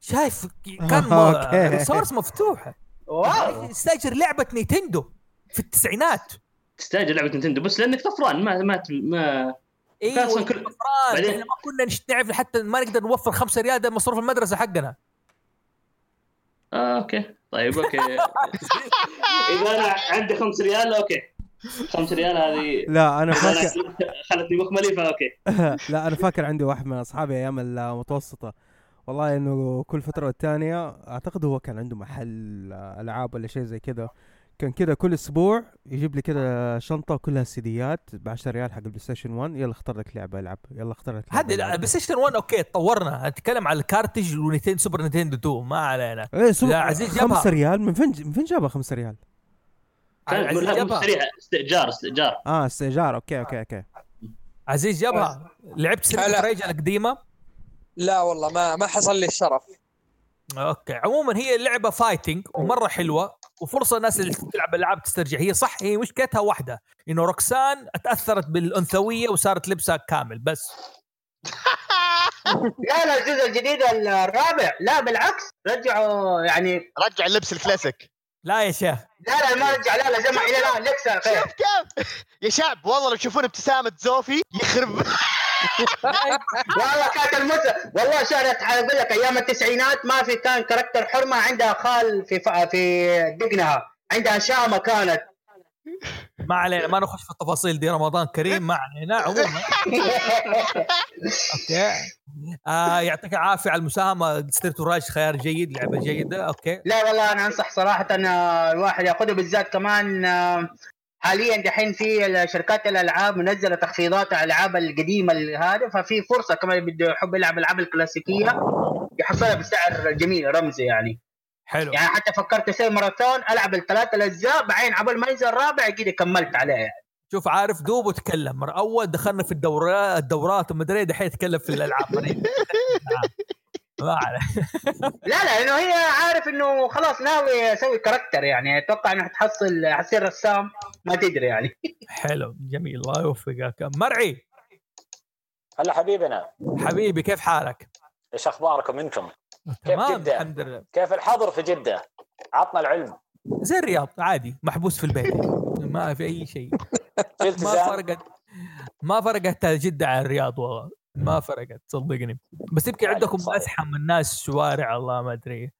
شايف كان okay. resource مفتوحة. wow يستاجر لعبة Nintendo في التسعينات. تستأجر لعبة Nintendo بس لأنك طفران ما ما ما أيوه كل-. بعدين- ما كنا نعرف حتى ما نقدر نوفر خمسة ريال ده مصروف المدرسة حقنا. آه okay. طيب okay. إذا أنا عندي 5 ريال okay. 5 ريال هذه لا أنا فاكر خلتني مخملي ف okay. لا أنا فاكر عندي واحد من أصحابي أيام المتوسطة. والله إنه كل فترة والتانية أعتقد هو كان عنده محل ألعاب ولا شيء زي كذا كان كذا كل أسبوع يجيب لي كذا شنطة كلها سيديات ب 10 ريال حق ال PlayStation 1 يلا اختار لك لعبة العب يلا اختار لك العب. ال PlayStation 1 okay تطورنا أتكلم على ال cartridge و Nintendo Super Nintendo 2 ما علينا إيه سو... لا، عزيز جابها. 5 ريال من فين من فين جابها 5 ريال؟ استئجار استئجار آه استئجار okay okay okay عزيز جابها لعبت. of Rage القديمة لا والله ما ما حصل لي الشرف. okay. عموما هي اللعبه fighting ومرة حلوة وفرصة الناس اللي تلعب ألعاب تسترجع. هي صح هي مشكلتها واحدة. إنه روكسان تاثرت بالأنثوية وصارت لبسها كامل بس. لا لا الجزء الجديد الرابع. لا بالعكس. رجعوا يعني رجع اللبس الكلاسيك. لا يا شيخ. لا لا ما رجع. لا لا لا لا لكسه خير شوف كيف. يا شعب والله لو تشوفون ابتسامة زوفي يخرب والله كانت المسا والله شهرت أقول لك أيام التسعينات ما في كان character حرمة عندها خال في ف... في دقنها. عندها شامة كانت. ما علينا ما نخش في التفاصيل دي رمضان كريم ما علينا عموما. okay. آه يعطيك العافية على المساهمة. Street Rage خيار جيد لعبة جيدة. أوكي. لا والله أنا أنصح صراحة إن الواحد ياخذه بالذات كمان آه، حاليا دحين في شركات الألعاب منزلة تخفيضات على الألعاب القديمة هذا ففي فرصة كمان بده يحب يلعب الالعاب الكلاسيكية يحصلها بسعر جميل رمزي يعني. حلو. يعني حتى فكرت أسوي ماراثون ألعب الثلاث الأجزاء بعدين عبال ما ينزل الرابع كده كملت عليه يعني. شوف عارف دوب وتكلم. أول دخلنا في الدورات الدورات ومدري دحين يتكلم في الألعاب. ما لا لا لأنه هي عارف إنه خلاص ناوي أسوي كاركتر يعني. أتوقع إنه حتحصل حتصير رسام ما تدري يعني. حلو جميل الله يوفقك. مرعي. هلا حبيبنا. حبيبي كيف حالك؟ إيش أخباركم أنتم؟ تمام جدة؟ الحمد لله. كيف الحظر في جدة؟ عطنا العلم. زي الرياض عادي محبوس في البيت. ما في أي شيء. ما فرقت ما فرقت جدة عن الرياض والله. ما فرقت صدقني. بس يمكن عندكم. أزحم الناس شوارع الله ما أدري.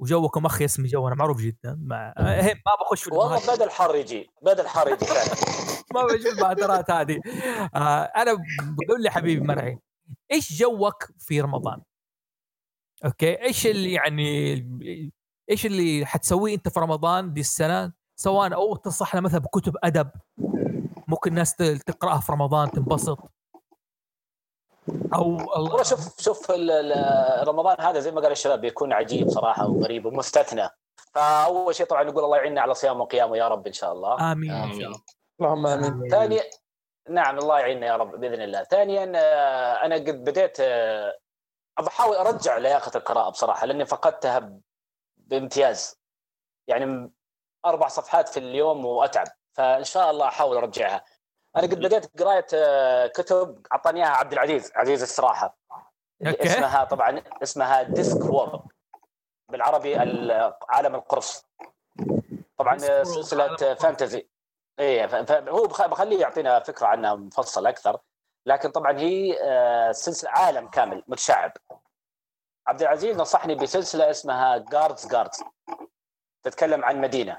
وجوكم أخي اسمي جونا معروف جدا. ما إيه، ما بخش في والله. بدا الحر يجي بدا الحر يجي ما بشوف المهاترات هذه. آه أنا بقول لي حبيبي مرعي إيش جوك في رمضان؟ أوكي؟ إيش اللي يعني إيش اللي حتسويه أنت في رمضان دي السنة؟ سواء أو تنصحنا مثلا بكتب أدب. ممكن الناس تقرأها في رمضان تنبسط. أو والله شوف شوف رمضان هذا زي ما قال الشباب بيكون عجيب صراحة وغريب ومستثنى. فأول شيء طبعا نقول الله يعيننا على صيام وقيامه يا رب إن شاء الله. آمين. الله. اللهم آمين. ثانيا نعم الله يعيننا يا رب بإذن الله. ثانيا آه، أنا قد بديت آه، بحاول أرجع لياقة القراءه بصراحه لأني فقدتها بامتياز. يعني أربع صفحات في اليوم وأتعب. فإن شاء الله أحاول أرجعها. أنا قد بديت قراية آه، كتب أعطاني إياها عبد العزيز عزيز الصراحه okay. اسمها طبعا اسمها Discworld بالعربي ال- عالم القرص. طبعا سلسلة. فانتزي. ف- هو بخ- بخليه يعطينا فكرة عنها مفصل أكثر. لكن طبعا هي آه، سلسلة عالم كامل متشعب. عبد العزيز نصحني بسلسلة اسمها جاردز جاردز تتكلم عن مدينة.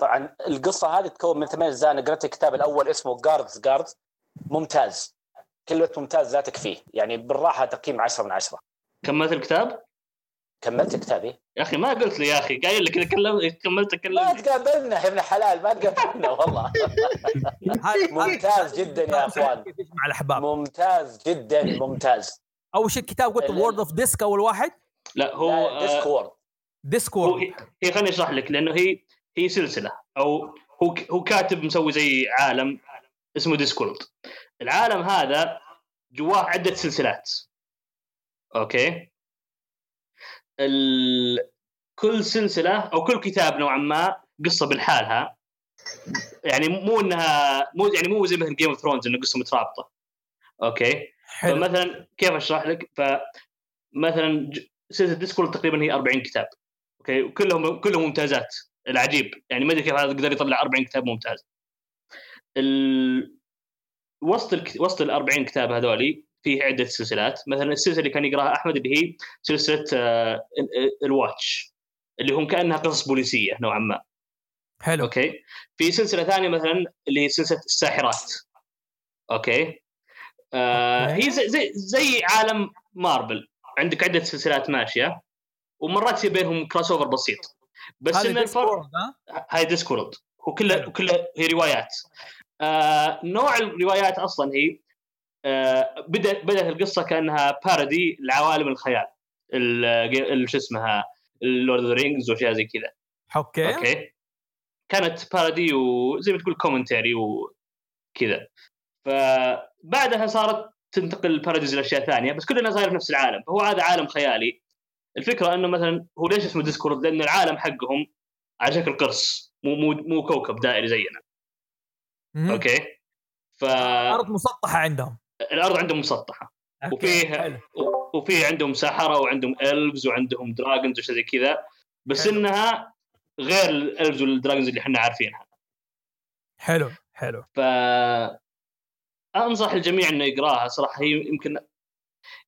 طبعا القصة هذه تكون من ثمان أجزاء. أنا قرأت الكتاب الأول اسمه جاردز جاردز ممتاز. كلمة ممتاز لا تكفيه يعني بالراحة تقييم 10 من 10 كملت الكتاب؟ كملت كتابي يا أخي ما قلت لي يا أخي. قايل لك إذا كلم كملت ما تقابلنا يا ابن حلال ما تقابلنا والله. ممتاز جدا يا أخوان. مع الأحباب. ممتاز جدا ممتاز. أول شيء الكتاب قلت World of Disc أول واحد؟ لا هو لا، Discworld هو Discworld هي هي خليني أشرح لك لأنه هي هي سلسلة. أو هو هو كاتب مسوي زي عالم اسمه Discworld العالم هذا جواه عدة سلسلات. okay؟ ال... كل سلسلة أو كل كتاب نوعا ما قصة بالحالها يعني مو إنها مو يعني مو زي مثلا Game of Thrones إنه قصة مترابطة. okay؟ حلو. فمثلا كيف أشرح لك؟ فمثلا سلسلة Discworld تقريبا هي 40 كتاب. okay؟ وكلهم كلهم ممتازات. العجيب. يعني ما أدري كيف هذا قدر يطلع 40 كتاب ممتاز. ال... وسط الك... وسط ال 40 كتاب هذولي فيه عدة سلسلات. مثلا السلسلة اللي كان يقرأها أحمد اللي هي سلسلة آه، ال- ال- ال Watch اللي هم كأنها قصص بوليسية نوعا ما. حلو. أوكي؟ في سلسلة ثانية مثلا اللي هي سلسلة الساحرات. أوكي؟ آه أوكي. هي زي, زي زي عالم ماربل. عندك عدة سلسلات ماشية ومرات يصير بينهم crossover بسيط. بس ان الفرق هاي Discworld وكلها حلو. كلها هي روايات. آه نوع الروايات أصلا هي آه بدات بدأت القصة كأنها parody لعوالم الخيال. ال- ال- شو اسمها ال Lord of Rings وأشياء زي كذا. أوكي. أوكي. كانت parody وزي ما تقول commentary وكذا فبعدها صارت تنتقل ال parodies لأشياء ثانية بس كلنا صاير في نفس العالم. فهو هذا عالم خيالي. الفكرة إنه مثلا هو ليش اسمه Discworld؟ لأن العالم حقهم على شكل قرص مو مو مو كوكب دائري زينا مم. أوكي ارض مسطحة عندهم فالارض عندهم مسطحة أوكي، وفيه. وفيه عندهم سحرة وعندهم elves وعندهم dragons وشيء زي كذا بس حلو. إنها غير ال elves وال dragons اللي إحنا عارفينها حلو حلو ف أنصح الجميع إنه يقراها صراحة هي يمكن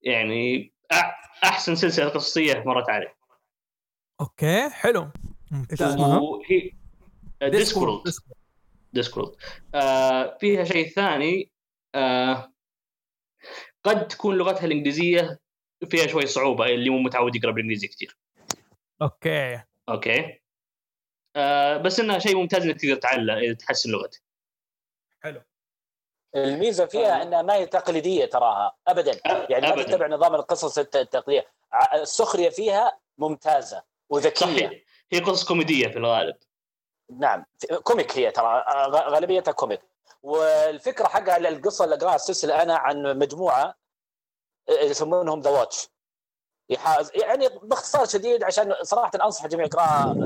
يعني أحسن سلسلة قصصية مرت عليه أوكي حلو. إيش. اسمها؟ وهي Discworld Discworld. آه فيها شيء ثاني. آه قد تكون لغتها الإنجليزية فيها شوي صعوبة اللي مو متعود يقرأ بالإنجليزي كثير أوكي. أوكي. آه بس إنها شيء ممتاز إنك تقدر تعلم تحسن لغتك. الميزة فيها إنها ما هي تقليدية تراها ابدا. يعني ما أبداً. تتبع نظام القصص الت- التقليدية. السخرية فيها ممتازة وذكية. صحيح. هي قصص كوميدية في الغالب. نعم. comic هي ترى. غالبيتها comic. والفكرة حقها القصة اللي اقراها السلسلة أنا عن مجموعة يسمونهم The Watch يعني باختصار شديد عشان صراحة أنصح الجميع يقراها.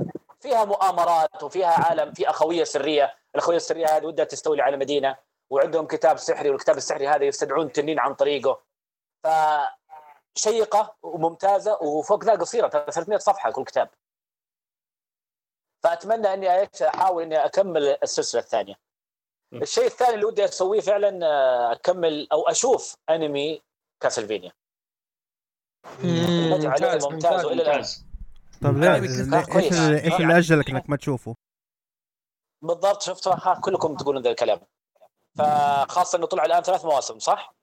فيها مؤامرات وفيها عالم في أخوية سرية، الأخوية السرية هذه ودها تستولي على مدينة. وعندهم كتاب سحري والكتاب السحري هذا يستدعون تنين عن طريقه. ف شيقه وممتازة وفوق ذا قصيرة 300 صفحة كل كتاب. فأتمنى إني إيش أحاول إني أكمل السلسلة الثانية. م. الشيء الثاني اللي ودي أسويه فعلا آه، أكمل أو أشوف أنمي كاسلفينيا. ممتاز ممتاز وإلى الآن. ممتاز. طيب أنمي ليه-. إيش اللي- إيش اللي أجلك إنك ما تشوفه؟ بالضبط شفت كلكم تقولون ذا الكلام. فخاصة إنه طلع الآن ثلاث مواسم صح؟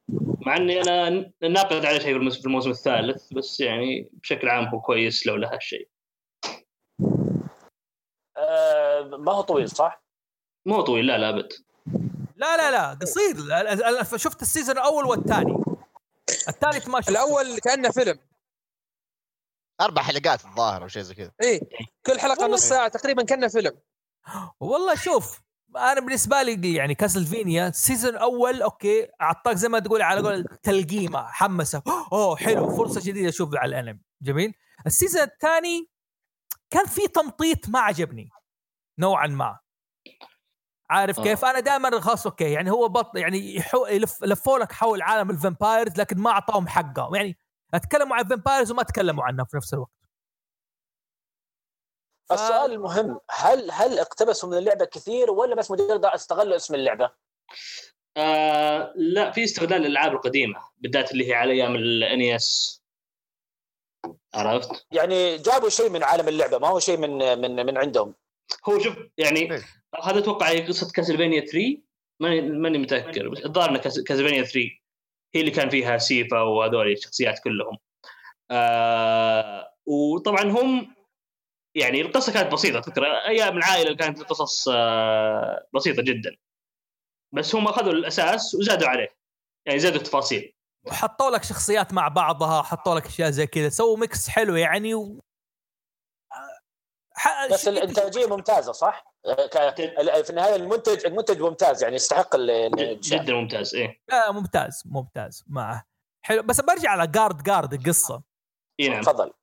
مع إني أنا ناقد على شيء في الموسم- الثالث بس يعني بشكل عام هو كويس لو له هالشيء آه ما هو طويل صح؟ مو طويل لا لا أبد. لا لا لا قصير. شفت ال season الأول والثاني. الثالث ما شفت الأول كأنه فيلم. أربع حلقات الظاهر أو شيء زي كذا. إيه كل حلقة نص ساعة تقريبا كأنه فيلم. والله شوف أنا بالنسبة لي يعني Castlevania ال season الأول أوكي اعطاك زي ما تقول على قول تلقيمه حمسك اوه حلو فرصه جديده أشوف على الانمي. جميل. ال season الثاني كان في تمطيط ما عجبني نوعا ما. عارف آه. كيف؟ أنا دائما خلاص أوكي يعني هو بط يعني يحو يلف لفوا لك حول عالم ال vampires لكن ما أعطاهم حقهم. يعني أتكلموا عن ال vampires وما تكلموا عنها في نفس الوقت. ف- السؤال المهم هل هل اقتبسوا من اللعبة كثير ولا بس مجرد استغلوا اسم اللعبة؟ آه لا في استغلال للألعاب القديمة بالذات اللي هي على أيام ال NES عرفت؟ يعني جابوا شيء من عالم اللعبة ما هو شيء من من من عندهم هو شوف يعني إيه. هذا أتوقع هي قصة Castlevania 3 ماني ماني متذكر بس الظاهر إن كاس- Castlevania 3 هي اللي كان فيها Sypha وهذول الشخصيات كلهم آه وطبعا هم يعني القصة كانت بسيطة فكرة. أيام العائلة كانت القصص آه بسيطة جدا. بس هم أخذوا الأساس وزادوا عليه. يعني زادوا التفاصيل. وحطوا لك شخصيات مع بعضها حطوا لك أشياء زي كذا. سووا mix حلو يعني و... ح... بس الانتاجيه ممتازه صح؟ ك- في النهاية المنتج المنتج ممتاز يعني يستحق ال-. جدا ممتاز إيه. آه ممتاز ممتاز. معه حلو. بس برجع على guard guard القصة. إي نعم. تفضل.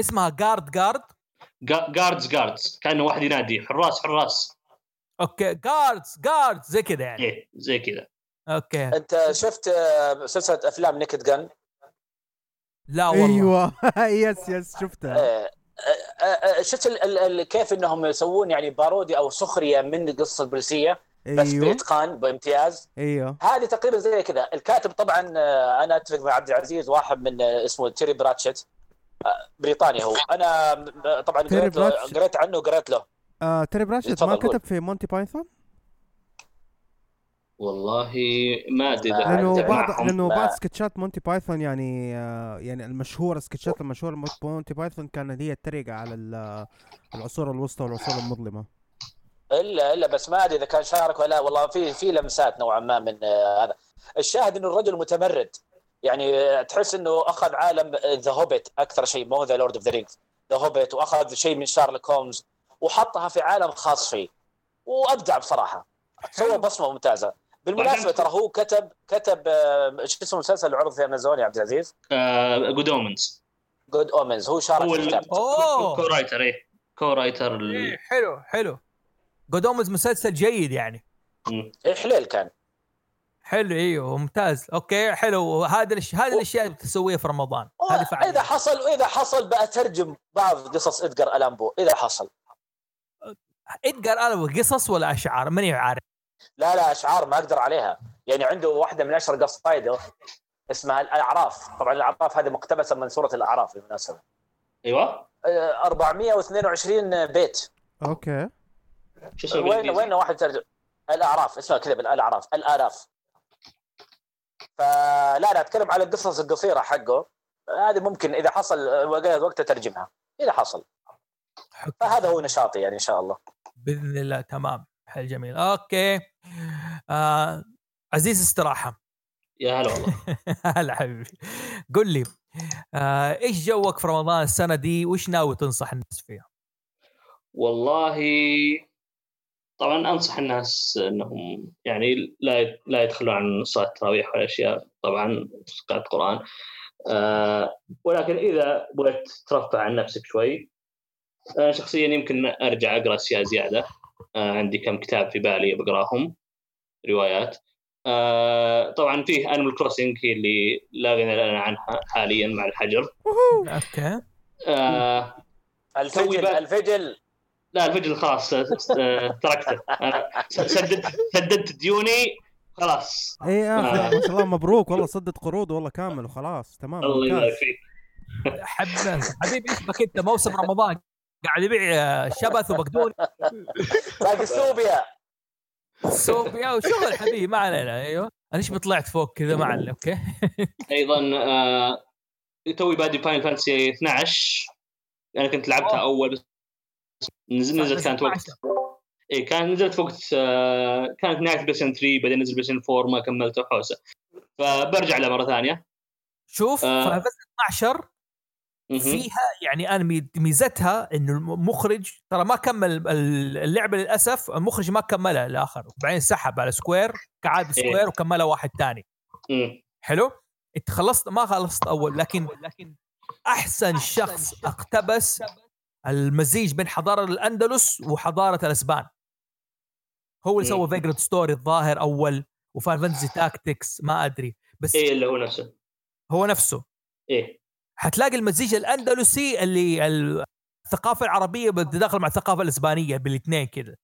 اسمها guard guard guards guards كأنه واحد ينادي. حراس حراس. أوكي. guards guards زي كذا يعني. إيه زي كذا. أوكي. أنت شفت سلسله أفلام Naked Gun؟ لا والله. أيوه. yes yes شفتها شفت ال- ال- ال- كيف إنهم يسوون يعني parody أو سخرية من القصة البوليسية بس أيوه. بإتقان بامتياز. أيوه. هذه تقريبا زي كذا. الكاتب طبعا آه، أنا أتفق مع عبد العزيز واحد من آه، اسمه Terry Pratchett. آه، بريطاني هو. أنا آه، طبعا Terry قريت عنه وقريت له. آه Terry Pratchett اتفضل ما. كتب في Monty Python؟ والله ما أدري لأنه أدري بعض. لأنه بعض سكتشات Monty Python يعني آه يعني المشهوره السكتشات المشهورة Mont- Monty Python كانت هي التريقه على ال- العصور الوسطى والعصور المظلمة. الا إلا بس ما أدري إذا كان شارك ولا لا. والله في في لمسات نوعا ما من آه، هذا. الشاهد إنه الرجل متمرد. يعني آه، تحس إنه أخذ عالم The Hobbit أكثر شيء مو The Lord of the Rings The Hobbit وأخذ شيء من Sherlock Holmes وحطها في عالم خاص فيه. وأبدع بصراحة. سوى بصمة ممتازة. بالمناسبة ترى هو كتب كتب آه، شو اسمه المسلسل اللي عرض في أمازون يا عبد العزيز؟ جود اومنز جود اومنز هو شارك هو. كو رايتر إيه كو رايتر حلو حلو. جودومز مسلسل جيد يعني. إيه، حليل كان. حلو أيوه ممتاز أوكي حلو. هذا الش... هذه الأشياء اللي بتسويها في رمضان. هذه إذا حصل واذا حصل بترجم بعض قصص ادجار الامبو إذا حصل. ادجار ألو قصص ولا أشعار؟ ماني عارف. لا لا أشعار ما أقدر عليها. يعني عنده واحدة من أشهر قصايده اسمها الأعراف. طبعا الأعراف هذه مقتبسة من سورة الأعراف بالمناسبة. أيوه. آه، 422 بيت. أوكي. وين؟ وين واحد ترجم؟ الأعراف اسمها كذا بالأعراف. الالاف فلا لا أتكلم على القصص القصيرة حقه. هذه ممكن إذا حصل وقت وقت ترجمها. إذا حصل. حلو. فهذا هو نشاطي يعني إن شاء الله. بإذن الله تمام. حل جميل. أوكي. آه عزيز استراحة. يا هلا والله. هلا حبيبي. قل لي آه إيش جوك في رمضان السنة دي؟ وإيش ناوي تنصح الناس فيها؟ والله طبعا أنصح الناس إنهم يعني لا لا يدخلون عن صلاه التراويح والاشياء طبعا قراءه القرآن. آه ولكن إذا بغيت ترفع عن نفسك شوي أنا شخصيا يمكن أرجع أقرأ أشياء زيادة. آه عندي كم كتاب في بالي بقراهم روايات. آه طبعا فيه Animal Crossing هي اللي لا غنى لنا عنها حاليا مع الحجر. okay. آه الفجل الفجل. لا الفجل خلاص تركته. سددت سددت ديوني خلاص. اي يا آه. أخي ما شاء الله مبروك. والله سدد قروض والله كامل وخلاص تمام الله يبارك فيك. حب حبيبي اسمك أنت موسم رمضان. قاعد يبيع آه، شبث وبقدونس باقي السوبيا. صوفيا وشغل حبيبي ما علينا أيوه. أنا إيش طلعت فوق كذا؟ ما علينا أوكي. أيضا آه، توي بادي فاين فانسي 12 أنا كنت لعبتها أول بس نزلت كانت وقت اي كان نزلت وقت آه، كانت نهاية بلايستيشن 3 بعدين نزل بلايستيشن 4 ما كملته حوسة فبرجع لها مرة ثانية شوف آه. Final 12 مهم. فيها يعني أنا مي- ميزتها إنه المخرج ترى ما كمل ال- اللعبة للأسف المخرج ما كملها الآخر وبعدين سحب على Square إيه. Square وكملها واحد ثاني. حلو انت خلصت ما خلصت أول لكن لكن أحسن شخص اقتبس المزيج بين حضارة الأندلس وحضارة الأسبان. هو اللي مم. سوى Vagrant Story الظاهر أول و Final Fantasy Tactics ما أدري. بس إيه اللي هو نفسه. هو نفسه. إيه. حتلاقي المزيج الأندلسي اللي الثقافة العربية بتدخل مع الثقافة الإسبانية بالاثنين كذا.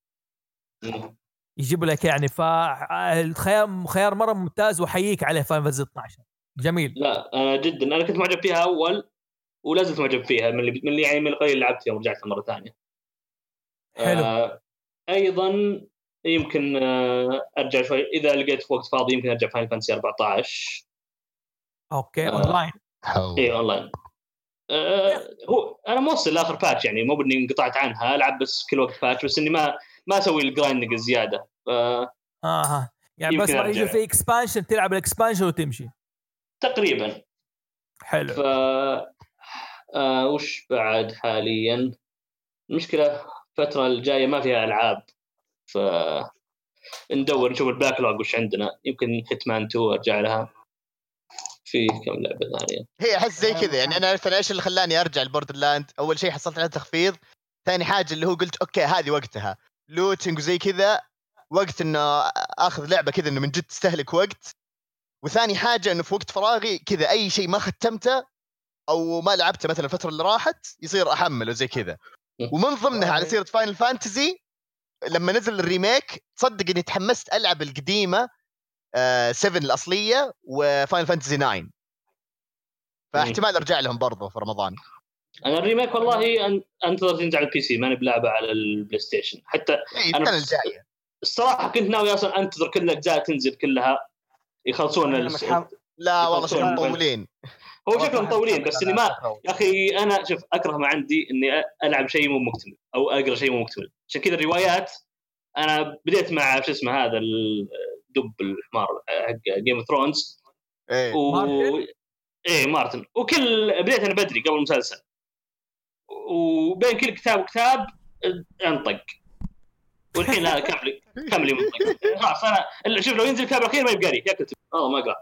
يجيب لك يعني فالخيار خيار مرة ممتاز واحييك عليه Final Fantasy 12 جميل. لا أنا جدا. أنا كنت معجب فيها أول ولا زلت معجب فيها من اللي من اللي يعني من القليل اللي لعبت فيها ورجعتها مرة ثانية. حلو. آه أيضا يمكن آه أرجع شوي. إذا لقيت وقت فاضي يمكن أرجع Final Fantasy 14 okay آه. أونلاين. اي أونلاين. آه هو أنا موصل لآخر patch يعني مو بإني انقطعت عنها ألعب بس كل وقت patch بس إني ما ما أسوي ال grinding الزياده ف- آها. يعني بس يمكن ما يجي. في expansion تلعب ال expansion وتمشي. تقريبا. حلو. ف آه وش بعد حاليا؟ المشكلة الفترة الجاية ما فيها ألعاب ف ندور نشوف ال backlog وش عندنا. يمكن Hitman 2 أرجع لها. في كم لعبة ثانية؟ هي أحس زي كذا يعني أنا مثلا إيش اللي خلاني أرجع ل Borderlands؟ أول شيء حصلت على تخفيض ثاني حاجة اللي هو قلت okay هذه وقتها. looting وزي كذا وقت إنه أخذ لعبة كذا إنه من جد تستهلك وقت. وثاني حاجة إنه في وقت فراغي كذا أي شيء ما ختمته أو ما لعبته مثلا الفترة اللي راحت يصير أحمله زي كذا. ومن ضمنها على سيره Final Fantasy لما نزل ال remake تصدق إني تحمست ألعب القديمة 7 الأصلية و Final Fantasy 9 فاحتمال أرجع لهم برضو في رمضان. أنا ال remake والله انتظر تنزل على ال PC ماني بلعبه على ال PlayStation حتى أنا السنة الجاية. الصراحة كنت ناوي أصلا أنتظر كل الأجزاء تنزل كلها يخلصون لا والله شكلهم. مطولين هو شكلهم مطولين بس اني ما يا أخي أنا شوف أكره ما عندي إني أ- ألعب شيء مو مكتمل أو أقرأ شيء مو مكتمل. عشان كذا الروايات أنا بديت مع شو اسمه هذا الدب الحمار حق Game of Thrones إيه. و... Martin؟ إيه Martin. وكل بديت أنا بدري قبل المسلسل. وبين كل كتاب وكتاب أنطق. والحين لا كملي كملي منطق خلاص أنا شوف لو ينزل الكتاب الأخير ما يبقى لي. ياكل والله ما أقرأ.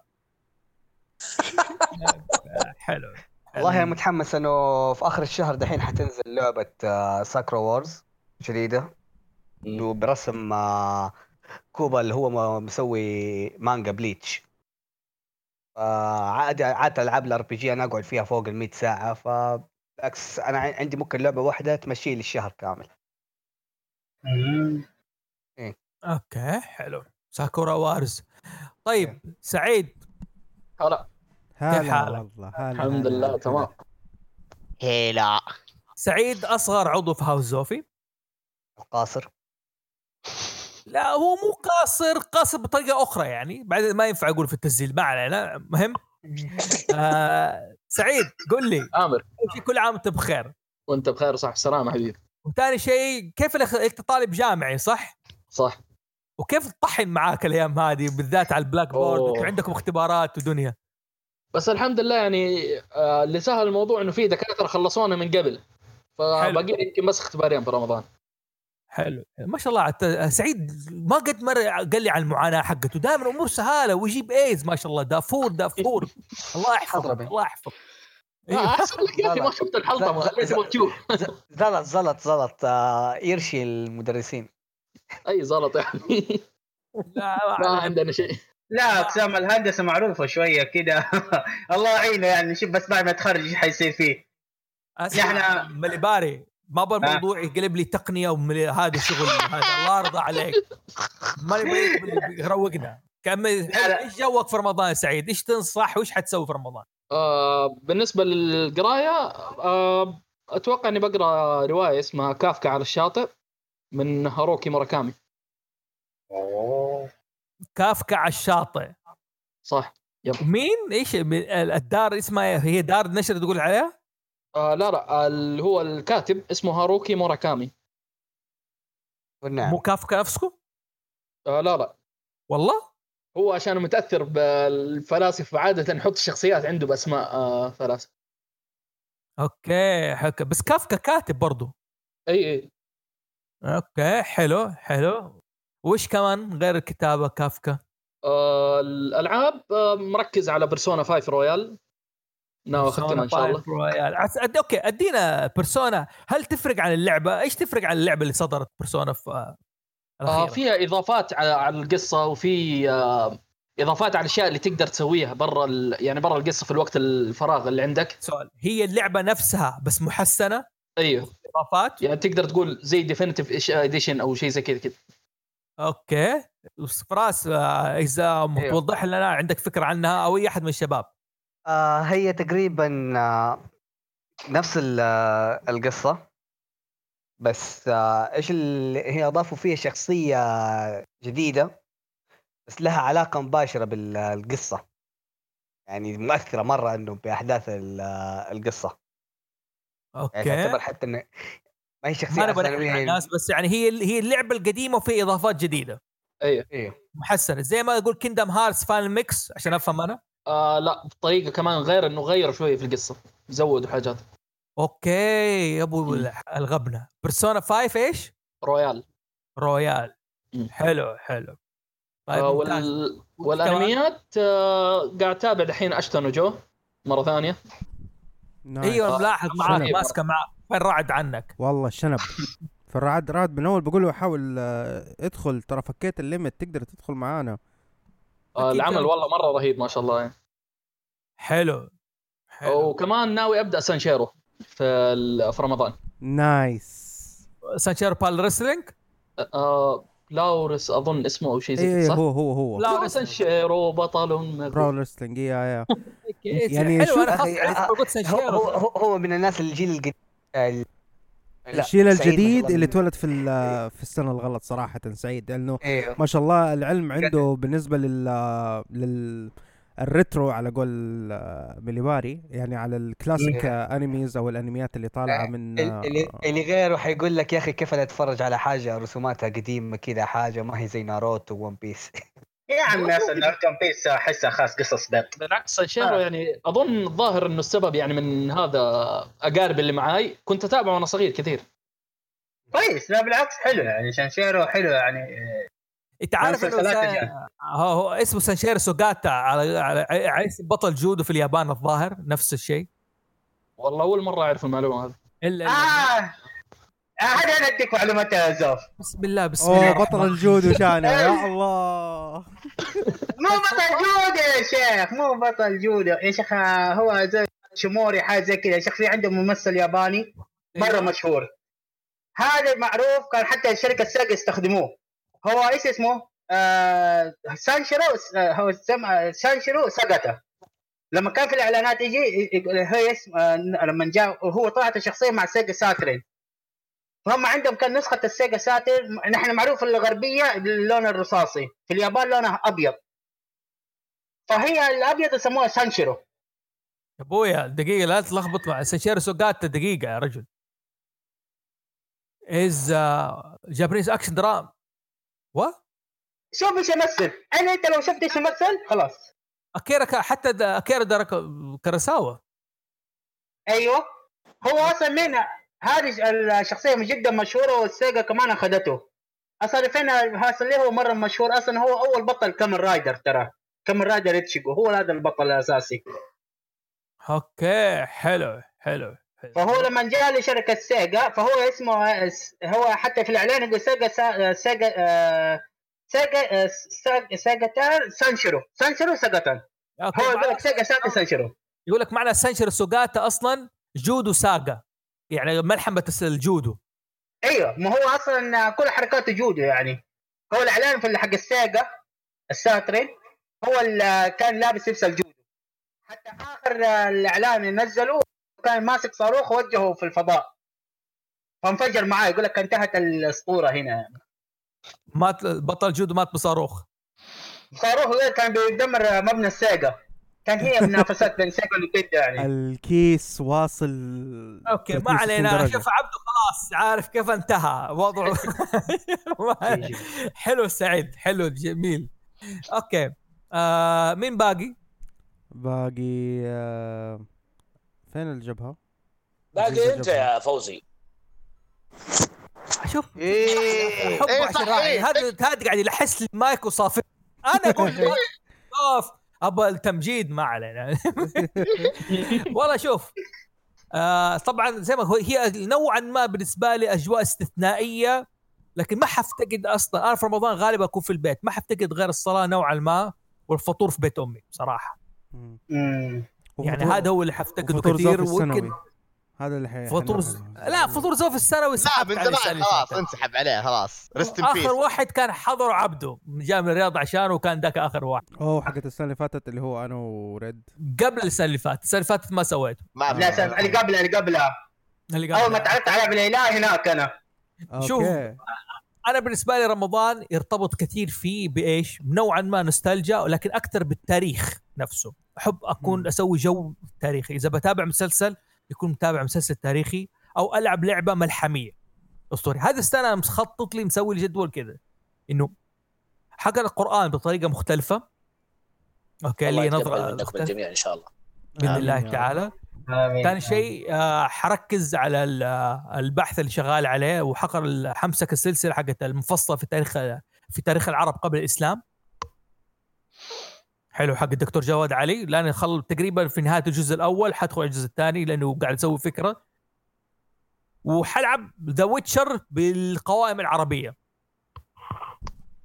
حلو. والله أنا متحمس إنه في آخر الشهر دحين حتنزل لعبة ساكرا وورز جديدة. برسم آه، كوبا اللي هو مسوي مانجا بليتش. عاد عاد ألعاب الار بي جي أنا أقعد فيها فوق ال 100 ساعة ف بالعكس أنا عندي ممكن لعبة واحدة تمشي لي الشهر كامل. أوكي حلو. ساكورا وارز طيب سعيد. هلا هلا حالك؟ والله هلا الحمد هلا، لله هلا. تمام. هيلا. سعيد أصغر عضو في هاوس زوفي قاصر لا هو مو قاصر قاصر بطريقة أخرى يعني. بعد ما ينفع أقول في التسجيل ما علينا مهم؟ آه سعيد قل لي. آمر. كل عام وأنت بخير. وأنت بخير وصحة السلامة حبيبي. وثاني شيء كيف أنت طالب جامعي صح؟ صح. وكيف تطحن معاك الأيام هذه بالذات على ال Blackboard؟ عندكم اختبارات ودنيا. بس الحمد لله يعني آه، اللي سهل الموضوع إنه في دكاترة خلصونا من قبل. فباقي يمكن بس اختبارين في رمضان. حلو. ما شاء الله سعيد؟ ما قد مره قال لي عن المعاناة حقته. دائما امور سهالة ويجيب A's ما شاء الله. دافور دافور. الله حضرمي. الله يحفظك. آه، أحسن لك يا أخي ما شفت الحلقة ما تشوف زلط زلط زلط يرشي المدرسين. أي زلط يعني. لا ما عندنا شيء. لا أقسام الهندسة معروفة شوية كده. الله يعينه يعني. شوف بس بعد ما يتخرج إيش حيصير فيه؟ نحن- مليباري ما أبغى الموضوع يقلب لي تقنية وملي... هذا شغل هذا. الله يرضى عليك. ما نبغى يروقنا. كمل. إيش جوك في رمضان يا سعيد؟ إيش تنصح وإيش حتسوي في رمضان؟ آه بالنسبة للقراية آه أتوقع إني بقرأ رواية اسمها كافكا على الشاطئ من هاروكي موراكامي. كافكا على الشاطئ. صح مين؟ إيش الدار اسمها هي دار نشر تقول عليها؟ آه لا لا اللي هو الكاتب اسمه هاروكي موراكامي. والنعم. مو كافكا نفسه؟ آه لا لا. والله؟ هو عشان متأثر بالفلاسفة عادة نحط الشخصيات عنده بأسماء آه فلاسفة. okay حك... بس كافكا كاتب برضو. إي إي. okay حلو حلو. وش كمان غير الكتابة كافكا؟ آه الألعاب آه مركز على Persona 5 Royal ناوي اختمها إن شاء الله. Royal عس... أد... okay أدينا Persona هل تفرق عن اللعبة؟ إيش تفرق عن اللعبة اللي صدرت Persona في آه،؟ فيها إضافات على, على القصة وفي آه إضافات على الاشياء اللي تقدر تسويها برا ال... يعني برا القصة في الوقت الفراغ اللي عندك. سؤال. هي اللعبة نفسها بس محسنة؟ أيوه. إضافات؟ يعني تقدر تقول زي definitive edition أو شيء زي كذا كذا. okay. بس فراس آه، إذا أيوه. توضح لنا عندك فكرة عنها أو أي أحد من الشباب. آه هي تقريبا آه نفس آه، القصة. بس آه إيش اللي هي أضافوا فيها شخصية جديدة بس لها علاقة مباشرة بالقصة. يعني مؤثرة مرة إنه بأحداث آه، القصة. يعني okay. تعتبر حتى انه ما هي شخصية ما هي- الناس بس يعني هي هي اللعبة القديمة وفي إضافات جديدة. أيوه. أيوه محسنة. زي ما أقول Kingdom Hearts Final Mix عشان أفهم أنا. آه لا بطريقة كمان غير إنه غيروا شوية في القصة. زودوا حاجات. okay يا ابو. الغبنة. Persona 5 إيش؟ Royal. Royal. مم. حلو حلو. طيب آه. وال... والأنميات آه قاعد أتابع دحين Ashita no Joe مرة ثانية. nice. أيوه آه، ملاحظ معك شنب. ماسكة معك فين رعد عنك؟ والله الشنب فالرعد رعد من أول بقول له حاول آه، ادخل ترى فكيت ال limit تقدر تدخل معانا. آه العمل كان- والله مرة رهيب ما شاء الله. يعني. حلو حلو. وكمان ناوي أبدأ سانشيرو في في رمضان. nice. سانشيرو بال wrestling؟ آه لاورس أظن اسمه أو شيء زي كذا صح؟ هو هو هو. لا. لا سانشيرو بطل. pro wrestling يا يا يعني يعني حلو شوف أنا آه، قلت هو سانشيرو. هو هو- هو من الناس الجيل القديم. ال- شاء الجديد اللي اتولد في ال- في السنة الغلط صراحة سعيد لأنه أيوه ما شاء الله العلم عنده بالنسبة لل لل ال retro على قول آه، مليباري يعني على الكلاسيك آه، animes أو الأنميات اللي طالعة من ال- آه، اللي, اللي غيره حيقول لك يا أخي كيف أنا أتفرج على حاجة رسوماتها قديمة كذا حاجة ما هي زي ناروتو و One Piece. يا عم One Piece أحسها خاص قصص بيت بالعكس سانشيرو آه. يعني أظن الظاهر إنه السبب يعني من هذا أقارب اللي معاي. كنت أتابعه وأنا صغير كثير. كويس. لا بالعكس حلو يعني. شانشيرو حلو يعني. انت عارف إنه سا... هو, هو اسمه سانشيرو سوغاتا على على اسم بطل جودو في اليابان الظاهر نفس الشيء. والله أول مرة أعرف المعلومة هذه. الا آه آه، هذا أنا أديك معلومات يا زوف. بسم الله بسم الله. اوه بطل الجودو شانه يا الله. مو بطل جودة يا شيخ مو بطل جودة يا شيخ آه، هو زي ساموراي حاجة زي كذا. يا شيخ في عنده ممثل ياباني مرة أيوه. مشهور. هذا معروف كان حتى شركة Sega يستخدموه. هو إيش اسمه؟ آه سانشيرو آه هو. سانشيرو سيجاتا لما كان في الإعلانات يجي هي اسم آه لما جاء هو طلعت الشخصيه مع Sega Saturn. فهم عندهم كان نسخة ال Sega Saturn نحن معروف الغربية باللون الرصاصي. في اليابان لونها أبيض. فهي الأبيض يسموها سانشيرو. يا أبويا دقيقة لا تلخبط مع سانشيرو سوغاتا دقيقة يا رجل. is Japanese action drama و شوف إيش يمثل؟ أنا أنت لو شفت إيش يمثل خلاص. أكيرا حتى أكيرا دارك كاراساوا أيوه. هو أصلا من هذه الشخصية جدا مشهورة وال Sega كمان أخذته. أصلا فين اللي هو مرة مشهور؟ أصلا هو أول بطل Kamen Rider ترى. Kamen Rider إتشيجو هو هذا البطل الأساسي. okay حلو حلو. فهو لما جاء لشركة Sega فهو اسمه هو حتى في الإعلان يقول سيجا سيجا آه، سيجا آه، سا- سيجاتان سانشيرو. سانشيرو سيجاتان هو يقول لك سيجاتا سانشيرو. يقول لك معنى سانشيرو سوغاتا أصلا جودو ساغا. يعني ملحمه الجودو أيوه ما هو أصلا كل حركاته جودو يعني. هو الإعلان في حق ال Sega ال Saturn هو اللي كان لابس لبس الجودو حتى آخر الإعلان اللي نزله كان ماسك صاروخ ووجهه في الفضاء. فانفجر معاه يقول لك انتهت الأسطورة هنا. يعني. مات بطل جودو مات بصاروخ. صاروخ كان بيدمر مبنى ال Sega كان هي منافسات بين Sega و Nintendo يعني. الكيس واصل okay ما 360 علينا. شوف عبده خلاص عارف كيف انتهى. وضعه. حلو سعيد حلو جميل. أوكي. آه مين باقي؟ باقي آه، فين الجبهة؟ باقي أنت يا فوزي. شوف. إيه. حب إيه عشان إيه. هذا هذا قاعد يلحس لي المايك وصافي. أنا اوف أبغى التمجيد ما علينا والله شوف آه طبعا زي ما هو هي نوعا ما بالنسبة لي أجواء استثنائية لكن ما حفتقد أصلا. أنا في رمضان غالبا أكون في البيت. ما حفتقد غير الصلاة نوعا ما والفطور في بيت أمي بصراحه. يعني هذا هو اللي حفتقده كثير ويمكن السنوي هذا اللي حي... فطور. ز... لا فطور زوف السنوي لا من زمان خلاص. انسحب عليه خلاص rest in peace اخر واحد كان حضر عبده جاء من الرياض عشانه وكان ذاك آخر واحد أوه حقت السنة اللي فاتت اللي هو أنا وريد قبل السنة اللي فاتت السنة اللي فاتت ما سويته ما لا في سنة اللي قبلها اللي قبلها اللي قبل أول ما تعرفت على بالاله هناك أنا شوف. okay أنا بالنسبة لي رمضان يرتبط كثير فيه بإيش؟ نوعا ما نوستالجيا ولكن أكثر بالتاريخ نفسه، أحب أكون. أسوي جو تاريخي، إذا بتابع مسلسل يكون متابع مسلسل تاريخي أو ألعب لعبة ملحمية. أسطوري، هذه السنة أنا مخطط لي مسوي لي جدول كذا. إنه حق القرآن بطريقة مختلفة. okay لي نظرة مختلفة. الجميع إن شاء الله. بإذن الله. تعالى. آمين. ثاني شيء آه، حركز على ال- آه، البحث اللي شغال عليه وحقرأ حمسك السلسلة حقت المفصلة في تاريخ في تاريخ العرب قبل الإسلام. حلو حق الدكتور جواد علي. لأن خل تقريبا في نهاية الجزء الأول حدخل على الجزء الثاني لأنه قاعد يسوي فكرة. وحلعب The Witcher بالقوائم العربية.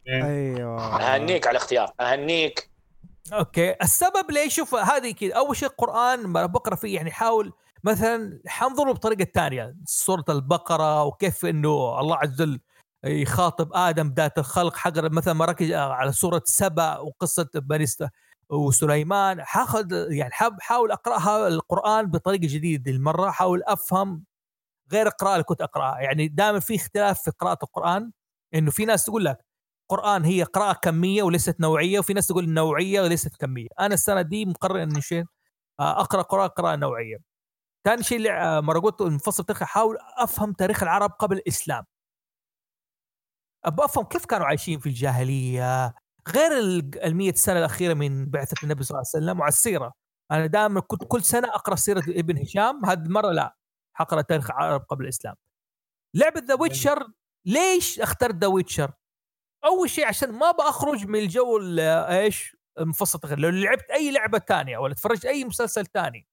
أيوه. أهنيك على الاختيار أهنيك. أوكي. السبب ليش شوف هذه كذا أول شيء القرآن ما بقرأ فيه يعني حاول مثلا حنظره بطريقة ثانية. سوره البقرة وكيف إنه الله عز وجل يخاطب آدم ذات الخلق حق مثلا ما ركز على سوره سبأ وقصة بني وسليمان. حاخذ يعني حاول اقراها القرآن بطريقة جديدة المره حاول أفهم غير القراءة اللي كنت أقرأها. يعني دائما في اختلاف في قراءة القرآن. إنه في ناس تقول لك قرآن هي قراءة كمية وليست نوعية وفي ناس تقول نوعية وليست كمية. أنا السنة دي مقرر إني شيء أقرأ قراءة قراءة نوعية. ثاني شيء اللي آه، مرة قلت المفصل تاريخ أحاول أفهم تاريخ العرب قبل الإسلام. أبغى أفهم كيف كانوا عايشين في الجاهلية؟ غير ال- المية سنة الأخيرة من بعثة النبي صلى الله عليه وسلم وعلى السيرة. أنا دائما كنت كل سنة أقرأ سيرة ابن هشام هذه المرة لا حقرأ تاريخ العرب قبل الإسلام. لعبة The Witcher ليش اخترت The Witcher؟ أول شيء عشان ما بخرج من الجو ال- إيش؟ المفصل تغير. لو لعبت أي لعبة تانية ولا تفرجت أي مسلسل تاني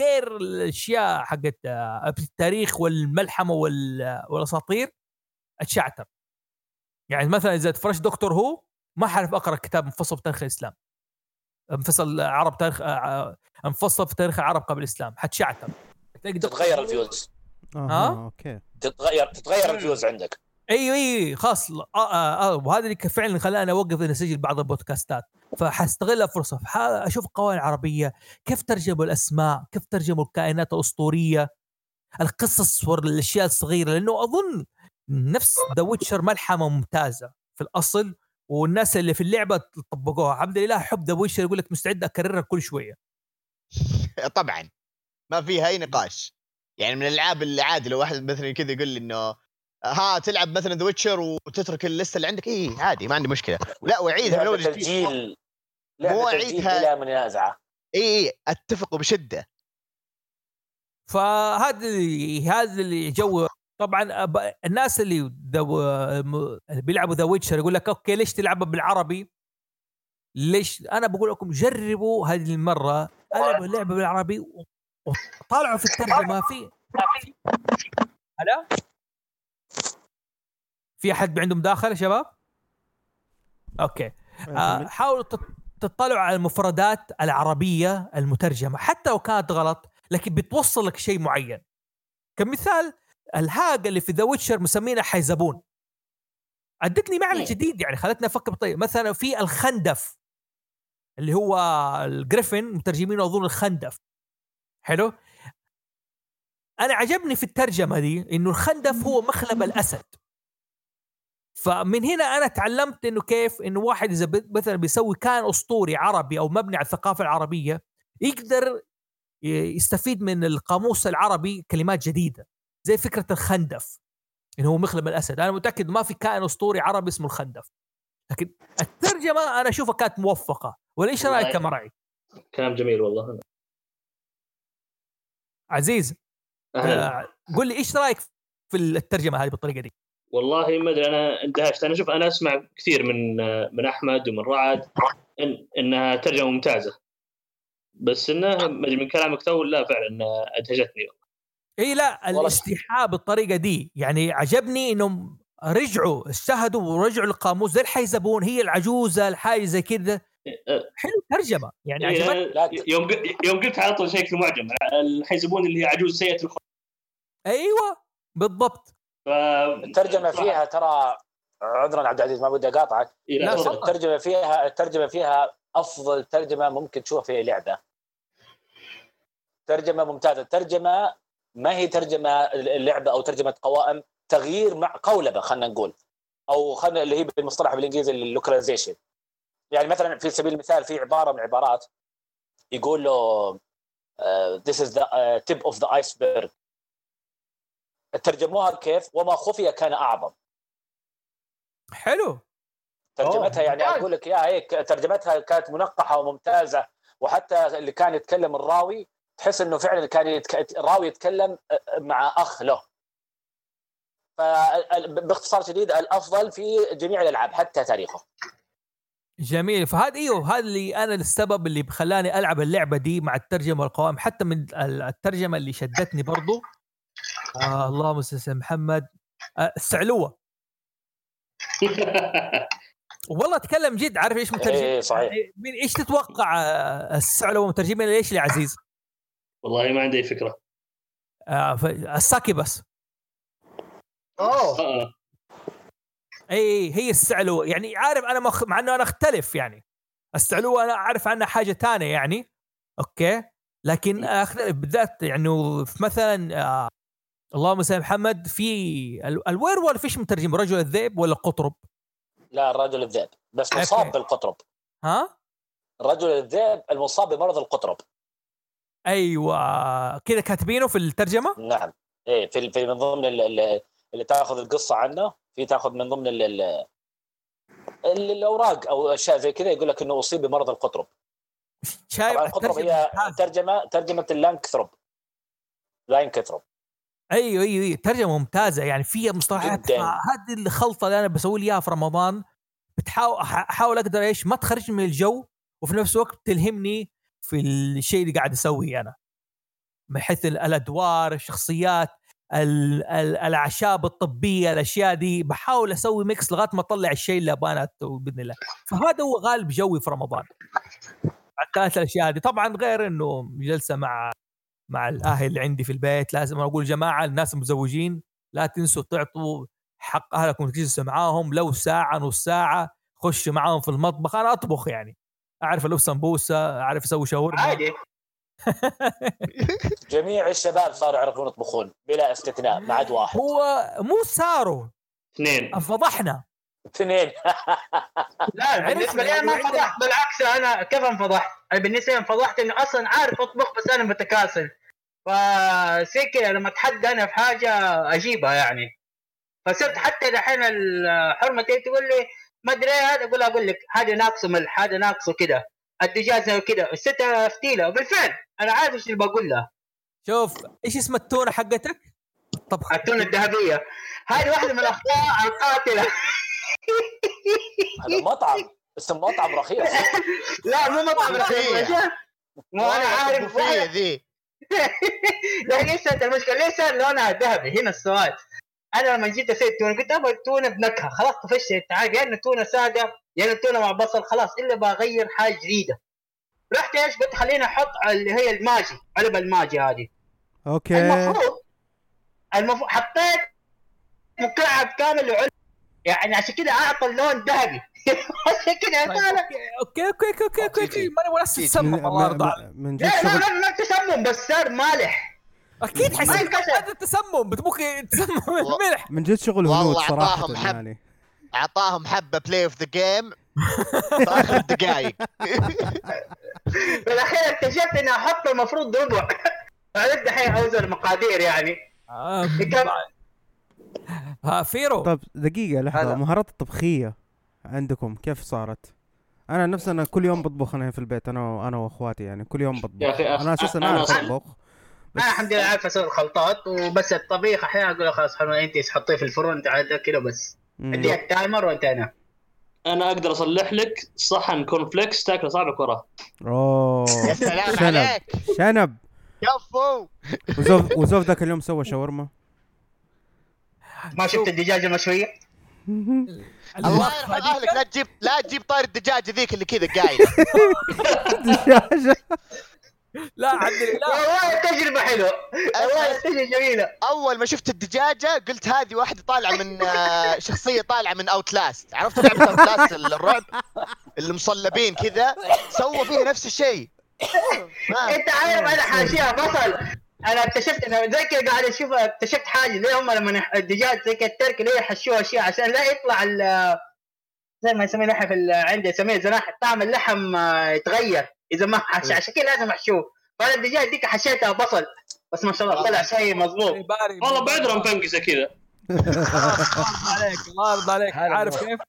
غير الأشياء حقت آه، التاريخ والملحمة وال- والأساطير أتشعتر. يعني مثلا إذا تفرجت Doctor Who ما حعرف أقرأ كتاب مفصل في تاريخ الإسلام. مفصل عرب تاريخ آه، آه، مفصل في تاريخ العرب قبل الإسلام. حتشعتر تتغير ال views. آه. ها؟ okay. تتغير تتغير ال views عندك. أيوه أيوه خلاص. آه آه آه وهذا اللي فعلا خلاني أوقف إني أسجل بعض البودكاستات. فحستغل الفرصة. فح- أشوف قوانين عربية. كيف ترجموا الأسماء؟ كيف ترجموا الكائنات الأسطورية؟ القصص والأشياء الصغيرة. لأنه أظن نفس The Witcher ملحمة ممتازة في الأصل والناس اللي في اللعبة طبقوها. الحمد لله حب The Witcher يقول لك مستعد أكررها كل شوية. طبعا. ما فيها أي نقاش. يعني من الألعاب اللي عادي لو واحد مثلا كذا يقول لي إنه ها تلعب مثلا The Witcher وتترك ال list ه اللي عندك؟ اي عادي ما عندي مشكلة. لا واعيدها من اول جديد مو أعيدها. بلا منازعة. اي اي أتفق بشدة. فهذا هذا اللي جو طبعا الناس اللي دو بيلعبوا The Witcher يقول لك okay ليش تلعبها بالعربي؟ ليش؟ أنا بقول لكم جربوا هذه المرة العبوا اللعبة بالعربي وطالعوا في الترجمة في هلا؟ في أحد عنده مداخله يا شباب؟ okay. آه، حاولوا تط- تطلعوا على المفردات العربية المترجمة حتى لو كانت غلط لكن بتوصل لك شيء معين. كمثال الهاج اللي في The Witcher مسمينها حيزبون ادتني معنى مم. جديد يعني خلتني أفكر بطيب مثلا في الخندف اللي هو ال griffin مترجمينه أظن الخندف. حلو؟ أنا عجبني في الترجمة دي إنه الخندف هو مخلب الأسد. فمن هنا أنا تعلمت إنه كيف إنه واحد إذا مثلا بيسوي كائن أسطوري عربي أو مبني على الثقافة العربية يقدر يستفيد من القاموس العربي كلمات جديدة. زي فكرة الخندف. انه هو مخلب الأسد. أنا متأكد ما في كائن أسطوري عربي اسمه الخندف. لكن الترجمة أنا أشوفها كانت موفقة. ولا إيش والله. رأيك يا مرعي؟ كلام جميل والله. عزيز أهلا. آه، قول لي إيش رأيك في الترجمة هذه بالطريقة دي؟ والله ما أدري أنا اندهشت. أنا شوف أنا أسمع كثير من من أحمد ومن رعد إن إنها ترجمة ممتازة. بس إنها ما أدري من كلامك تو لا فعلا أدهشتني. اي لا. الاستيحاء بالطريقة دي. يعني عجبني إنهم رجعوا اجتهدوا ورجعوا القاموس زي الحيزبون هي العجوزة الحاجة زي كذا. حلو ترجمه يعني إيه، عجبتني. يوم يوم قلت على طول شيك المعجم. الحيزبون اللي هي عجوز سيئة الخلق أيوه بالضبط. ف... الترجمة فيها ترى عذرا عبد العزيز ما بدي أقاطعك. إيه،. الترجمة فيها الترجمة فيها أفضل ترجمة ممكن تشوفها في لعبة. ترجمة ممتازة. ترجمة ما هي ترجمة اللعبة أو ترجمة قوائم؟ تغيير مع قولبة خلينا نقول. أو خلينا اللي هي بالمصطلح بالإنجليزي اللوكاليزيشن. يعني مثلا في سبيل المثال في عبارة من العبارات يقول له uh, this is the uh, tip of the iceberg. ترجموها كيف؟ وما خفي كان أعظم. حلو. ترجمتها أوه، يعني. أقول لك يا هيك ترجمتها كانت منقحة وممتازة. وحتى اللي كان يتكلم الراوي تحس إنه فعلا كان يتك... الراوي يتكلم مع أخ له. فباختصار شديد الأفضل في جميع الألعاب حتى تاريخه. جميل. فهذا إيوه هذا اللي أنا السبب اللي خلاني ألعب اللعبة دي مع الترجمة والقوائم حتى من ال- الترجمة اللي شدتني برضو. آه اللهم صل على محمد. آه السعلوة. والله أتكلم جد عارف إيش مترجم؟ إيه، صحيح. يعني مين إيش تتوقع آه، السعلوة مترجمين ليش يا عزيز؟ والله ما عندي فكرة. آه ف- الساكي بس. أوه. آه. إي هي السعلوه يعني عارف أنا مخ... مع إنه أنا أختلف يعني. السعلوه أنا أعرف عنها حاجة تانية يعني. okay. لكن أختلف بالذات يعني في مثلا آه اللهم صل على محمد في ال- ال werewolf إيش مترجم؟ رجل الذئب ولا قطرب؟ لا الرجل الذئب. بس مصاب okay. بالقطرب. ها؟ الرجل الذئب المصاب بمرض القطرب. أيوه. كذا كاتبينه في الترجمة؟ نعم. إيه في في من ضمن ال- ال- اللي تاخذ القصة عنه في تاخذ من ضمن ال ال ال- الأوراق أو أشياء زي كذا يقول لك إنه أصيب بمرض القطرب. شايف القطرب هي. ترجمه ترجمة ال lycanthrope. lycanthrope أيوه أيوه أيوه. ترجمة ممتازة يعني فيها مصطلحات. هذه الخلطة اللي أنا بسوي لي إياها في رمضان بتحاول أحاول أقدر إيش؟ ما تخرجني من الجو وفي نفس الوقت تلهمني في الشيء اللي قاعد أسويه أنا. من حيث ال- الأدوار الشخصيات ال- ال- الأعشاب الطبية الأشياء دي بحاول أسوي mix لغاية ما أطلع الشيء اللي ابغاه بإذن الله. فهذا هو غالب جوي في رمضان. كانت الأشياء دي طبعا غير إنه جلسة مع مع الأهل اللي عندي في البيت لازم أقول جماعة الناس المزوجين لا تنسوا تعطوا حق أهلكم تجلسوا معاهم لو ساعة نص ساعة خشوا معاهم في المطبخ. أنا أطبخ يعني. أعرف لو سمبوسه أعرف أسوي شاورما. عادي. جميع الشباب صاروا يعرفون يطبخون بلا استثناء ما عاد واحد. هو مو صاروا اثنين. فضحنا اثنين. لا بالنسبة لي أنا ما انفضحت بالعكس أنا كيف انفضحت؟ بالنسبة لي انفضحت إني أصلا عارف أطبخ بس أنا متكاسل. فزي كذا لما اتحدى أنا في حاجة أجيبها يعني. فصرت حتى دحين الحرمه تقول لي ما أدري إيه هذا أقول أقول لك هذا ناقصه ملح هذا ناقصه كذا الدجاج زي كذا الست افتيله وبالفعل أنا عارف إيش اللي بقول لها شوف إيش اسم التونة حقتك؟ طبخ. التونة الذهبية. هذه واحدة من الأخطاء القاتلة. هذا مطعم. اسم مطعم رخيص. لا مو مطعم رخيص. مو أنا عارف ذي. لا ليش أنت المشكلة؟ ليش صار لونها ذهبي؟ هنا السؤال. أنا لما جيت أسوي التونه قلت أبغى التونه بنكهة. خلاص طفشت. تعال يا إنه تونه ساده يا إنه تونه مع بصل. خلاص إلا بغير حاجة جديدة. رحت إيش قلت خليني أحط اللي هي الماجي علبه الماجي هذه. أوكي. المفروض المفروض حطيت مكعب كامل لعلبه يعني عشان كذا أعطى اللون ذهبي. عشان كذا طالع أوكي أوكي أوكي أوكي أوكي, أوكي. ماني ولا تسمم الله يرضى عليك. من- من جد لا لا لا ما تسمم بس صار مالح. أكيد حيصير. هذا التسمم. بتبوك تسمم الملح. من جد شغل هنود والله صراحة أعطاهم حب. يعني. أعطاهم حبة بلاي اوف ذا جيم في اخر الدقائق بالاخير اكتشفت اني أحط المفروض ربع. عرفت الحين اوزن المقادير يعني. آه،؟ ها فيرو. طب دقيقة لحظة. هلا. مهارات الطبخية عندكم كيف صارت؟ أنا نفسي أنا كل يوم بطبخ أنا في البيت أنا أنا وأخواتي يعني. كل يوم بطبخ. يا أنا أساسا أنا اعرف أطبخ. بس أنا الحمد لله عارف أسوي الخلطات وبس الطبيخ أحيانا أقول له خلاص حلو أنت حطيه في الفرن تعال كذا بس. مم. اديها ال timer وأنت أنا أنا أقدر أصلح لك صحن كورن فليكس تأكله صابعك وراه. أوه. يا سلام شنب. عليك. شنب. كفو وزوف وزوف ذاك اليوم سوى شاورما؟ ما شفت الدجاجه المشويه الله يرحم اهلك لا تجيب لا تجيب طار الدجاجه ذيك اللي كذا قايلة. دجاجه لا عبد الله. والله التجربه حلوة. والله التجربه جميلة. أول ما شفت الدجاجة قلت هذه واحدة طالعة من آه، شخصية طالعة من Outlast عرفت لعبة Outlast الرعب؟ اللي مصلبين كذا سووا فيها نفس الشيء. أنت عارف أنا حاشيها بصل أنا اكتشفت زي كذا قاعد أشوف اكتشفت حاجة. ليه هم لما الدجاج زي كذا الترك ليه يحشوه أشياء؟ عشان لا يطلع ال زي ما يسميه نحن في ال- عندي يسميه زناح طعم اللحم آه، يتغير. إذا ما حش عشان كذا لازم أحشوه. فانا الدجاج ديك حشيتها بصل. بس ما شاء الله طلع شيء مضبوط باري. والله بعذره مفنقسة كذا عليك الله يرضى عليك هلا عارف. كيف؟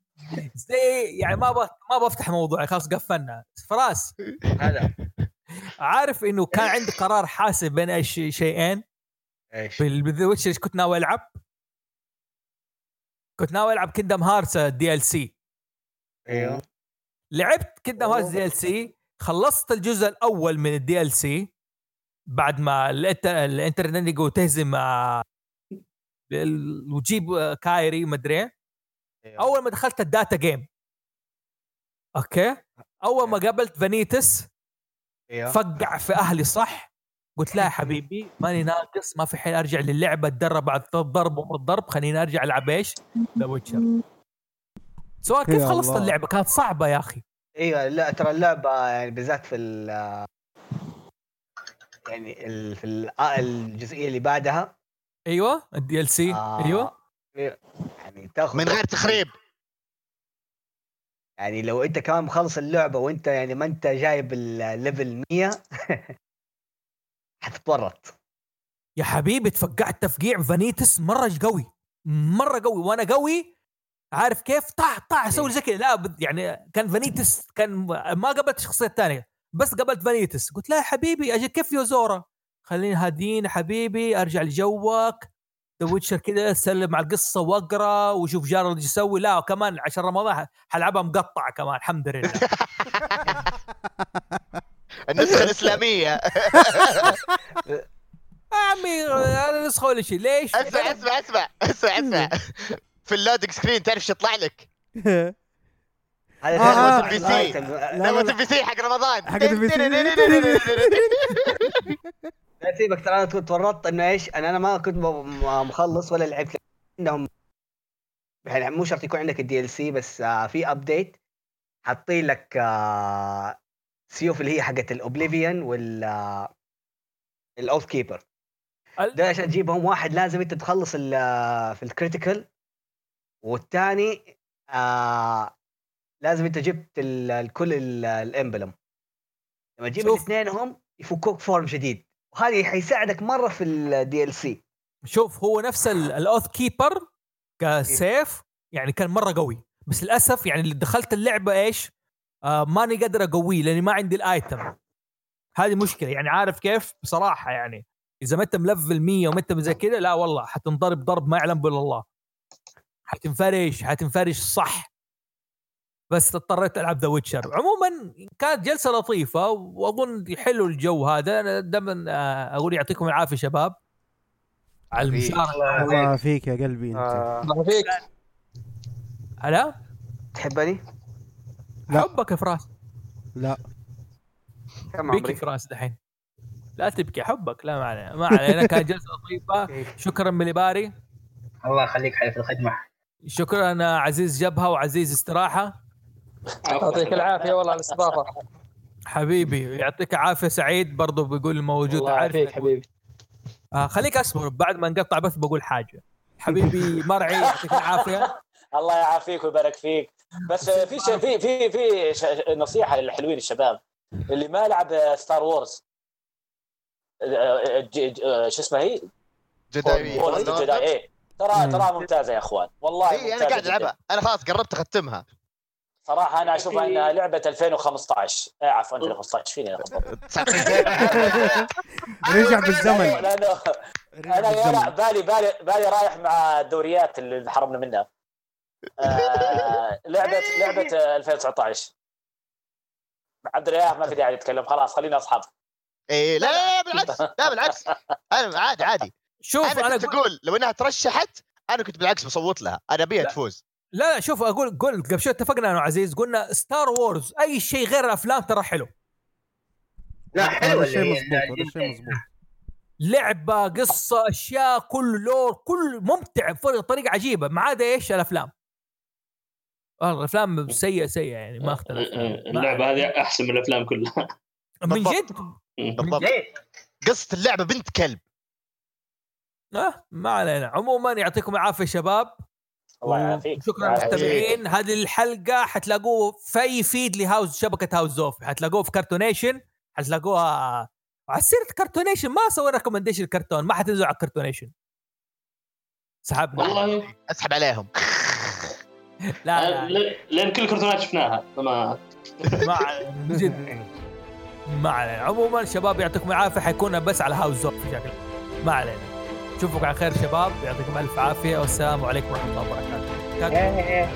زي يعني ما ب... ما بفتح موضوع خلاص قفلنا. فراس. هذا. عارف إنه كان عندي قرار حاسم بين إيش شيئين؟ إيش؟ في The Witcher إيش كنت ناوي ألعب؟ كنت ناوي ألعب Kingdom Hearts DLC أيوه. لعبت Kingdom Hearts DLC خلصت الجزء الأول من ال DLC بعد ما الإنترنت يقول تهزم وتجيب Kairi مدري إيه. أيوه. أول ما دخلت ال data game أوكي أول ما قابلت Vanitas فقع في أهلي صح قلت لا يا حبيبي ماني ناقص ما في حين أرجع للعبة أتدرب على الضرب وما الضرب خليني أرجع ألعب إيش؟ The Witcher سؤال كيف خلصت. اللعبة؟ كانت صعبة يا أخي إيوه لا ترى اللعبة يعني بالذات في ال يعني ال في ال- آه، الجزئية اللي بعدها. إيوه ال DLC آه، إيوه. يعني تاخذ من غير تخريب. يعني لو أنت كمان مخلص اللعبة وأنت يعني ما أنت جايب ال level 100 حتتورط. يا حبيبي تفقعت تفقيع Vanitas مرة قوي؟ مرة قوي. وأنا قوي عارف كيف؟ طع طع أسوي زي كذا. لا يعني كان Vanitas كان ما قبلت الشخصية الثانية بس قبلت Vanitas قلت لا يا حبيبي أجي كيف Yozora خليني هادين حبيبي أرجع لجوك The Witcher كذا سلم على القصة وأقرأ وشوف Geralt إيش يسوي. لا كمان عشان رمضان حلعبها مقطعه كمان الحمد لله. النسخة الإسلامية. يا عمي هذا نسخة ولا شيء. ليش؟ اسمع اسمع اسمع اسمع اسمع. في ال loading screen تعرف إيش يطلع لك؟ هذا آه، ال PC. لا، لما لا. ال PC حق رمضان حق البي سي. لا سيبك ترى أنا كنت ورطت إنه إيش أنا أنا ما كنت م- م- مخلص ولا لعبت عندهم يعني مو شرط يكون عندك ال DLC بس آه، في update حاطين لك آه، سيوف اللي هي حقت ال Oblivion وال ال Oathkeeper ده عشان تجيبهم واحد لازم أنت تخلص ال- آه، في ال critical والثاني آه لازم انت جبت ال- الكل ال- ال emblem لما تجيب شوف. الاثنينهم يفكوك form جديد. وهذه حيساعدك مرة في ال DLC شوف هو نفس ال- ال Oathkeeper كسيف يعني كان مرة قوي. بس للأسف يعني اللي دخلت اللعبة إيش؟ آه ماني قادر أقويه لأني ما عندي ال item. هذه مشكلة. يعني عارف كيف؟ بصراحة يعني إذا ما انت ملفل 100 وما انت زي كذا لا والله حتنضرب ضرب ما يعلم به الا الله حتنفرش حتنفرش صح. بس اضطريت ألعب The Witcher عموما كانت جلسة لطيفة وأظن يحلوا الجو هذا. أنا دائما آه، أقول يعطيكم العافية شباب. على. المشاركة. الله فيك يا قلبي أنت. آه. الله فيك هلا تحبني؟ لا. حبك يا فراس. لا. كم بكي عمري؟ فراس دحين. لا تبكي حبك. لا ما علينا ما علينا. كانت جلسة لطيفة. شكرا مليباري. الله يخليك حي في الخدمة. شكرا عزيز جبهة وعزيز استراحة. يعطيك العافية والله على الاستضافة. حبيبي يعطيك العافيه سعيد برضو بيقول موجود الله عارف. يعافيك حبيبي. آه خليك أصبر بعد ما نقطع بس بقول حاجة. حبيبي مرعي يعطيك العافية. الله يعافيك ويبارك فيك. بس في شيء في في في نصيحة للحلوين الشباب. اللي ما لعب ستار وورز ج- ج- شو اسمها هي؟ جداي إيه. ترى. ترى ممتازة يا أخوان. والله اي أنا قاعد. ألعبها. أنا خلاص قربت أختمها. صراحة أنا اشوفها أنها لعبة 2015 آه عفوا 2015 فيني أنا بالضبط رجع بالزمن. لأنه أنا يا بالي بالي بالي رايح مع الدوريات اللي حرمنا منها. آه لعبه لعبة آه، 2019 عبد الرياح ما في داعي يتكلم. خلاص خلينا اصحاب اي لا لا لا بالعكس. لا بالعكس. أنا عادي عادي. شوف أنا أنا كنت أقول أقول لو إنها ترشحت أنا كنت بالعكس بصوت لها. أنا أبيها. تفوز. لا لا شوف أقول قلت قبل شوي اتفقنا أنا وعزيز قلنا Star Wars أي شيء غير الأفلام ترى حلو. لا حلوة هذا الشيء هي مضبوط هذا الشيء مضبوط لعبة قصة أشياء كل lore كل ممتع بطريقه عجيبة ما عدا إيش؟ الأفلام. والله الأفلام سيئة سيئة يعني ما اختلف اللعبة هذه أحسن من الأفلام كلها. من. جد؟ بالضبط. ليه؟ قصة اللعبة بنت كلب. آه ما علينا. عموما يعطيكم العافية شباب. الله يعافيك. شكرا. للمستمعين. هذه الحلقة حتلاقوه في أي feed لهاوس شبكة هاوس زوف حتلاقوه في كرتونيشن حتلاقوها على سيرة كرتونيشن ما سوي recommendation الكرتون ما حتنزل على كرتونيشن سحبنا. والله أسحب عليهم. لا لا. ل- لأن كل الكرتونات شفناها فما ما جد. ما علينا. عموما شباب يعطيكم العافية. حيكون بس على هاوس زوف شكله ما علينا. نشوفكم على خير شباب. يعطيكم ألف عافية. والسلام عليكم ورحمة الله وبركاته. إيه، إيه.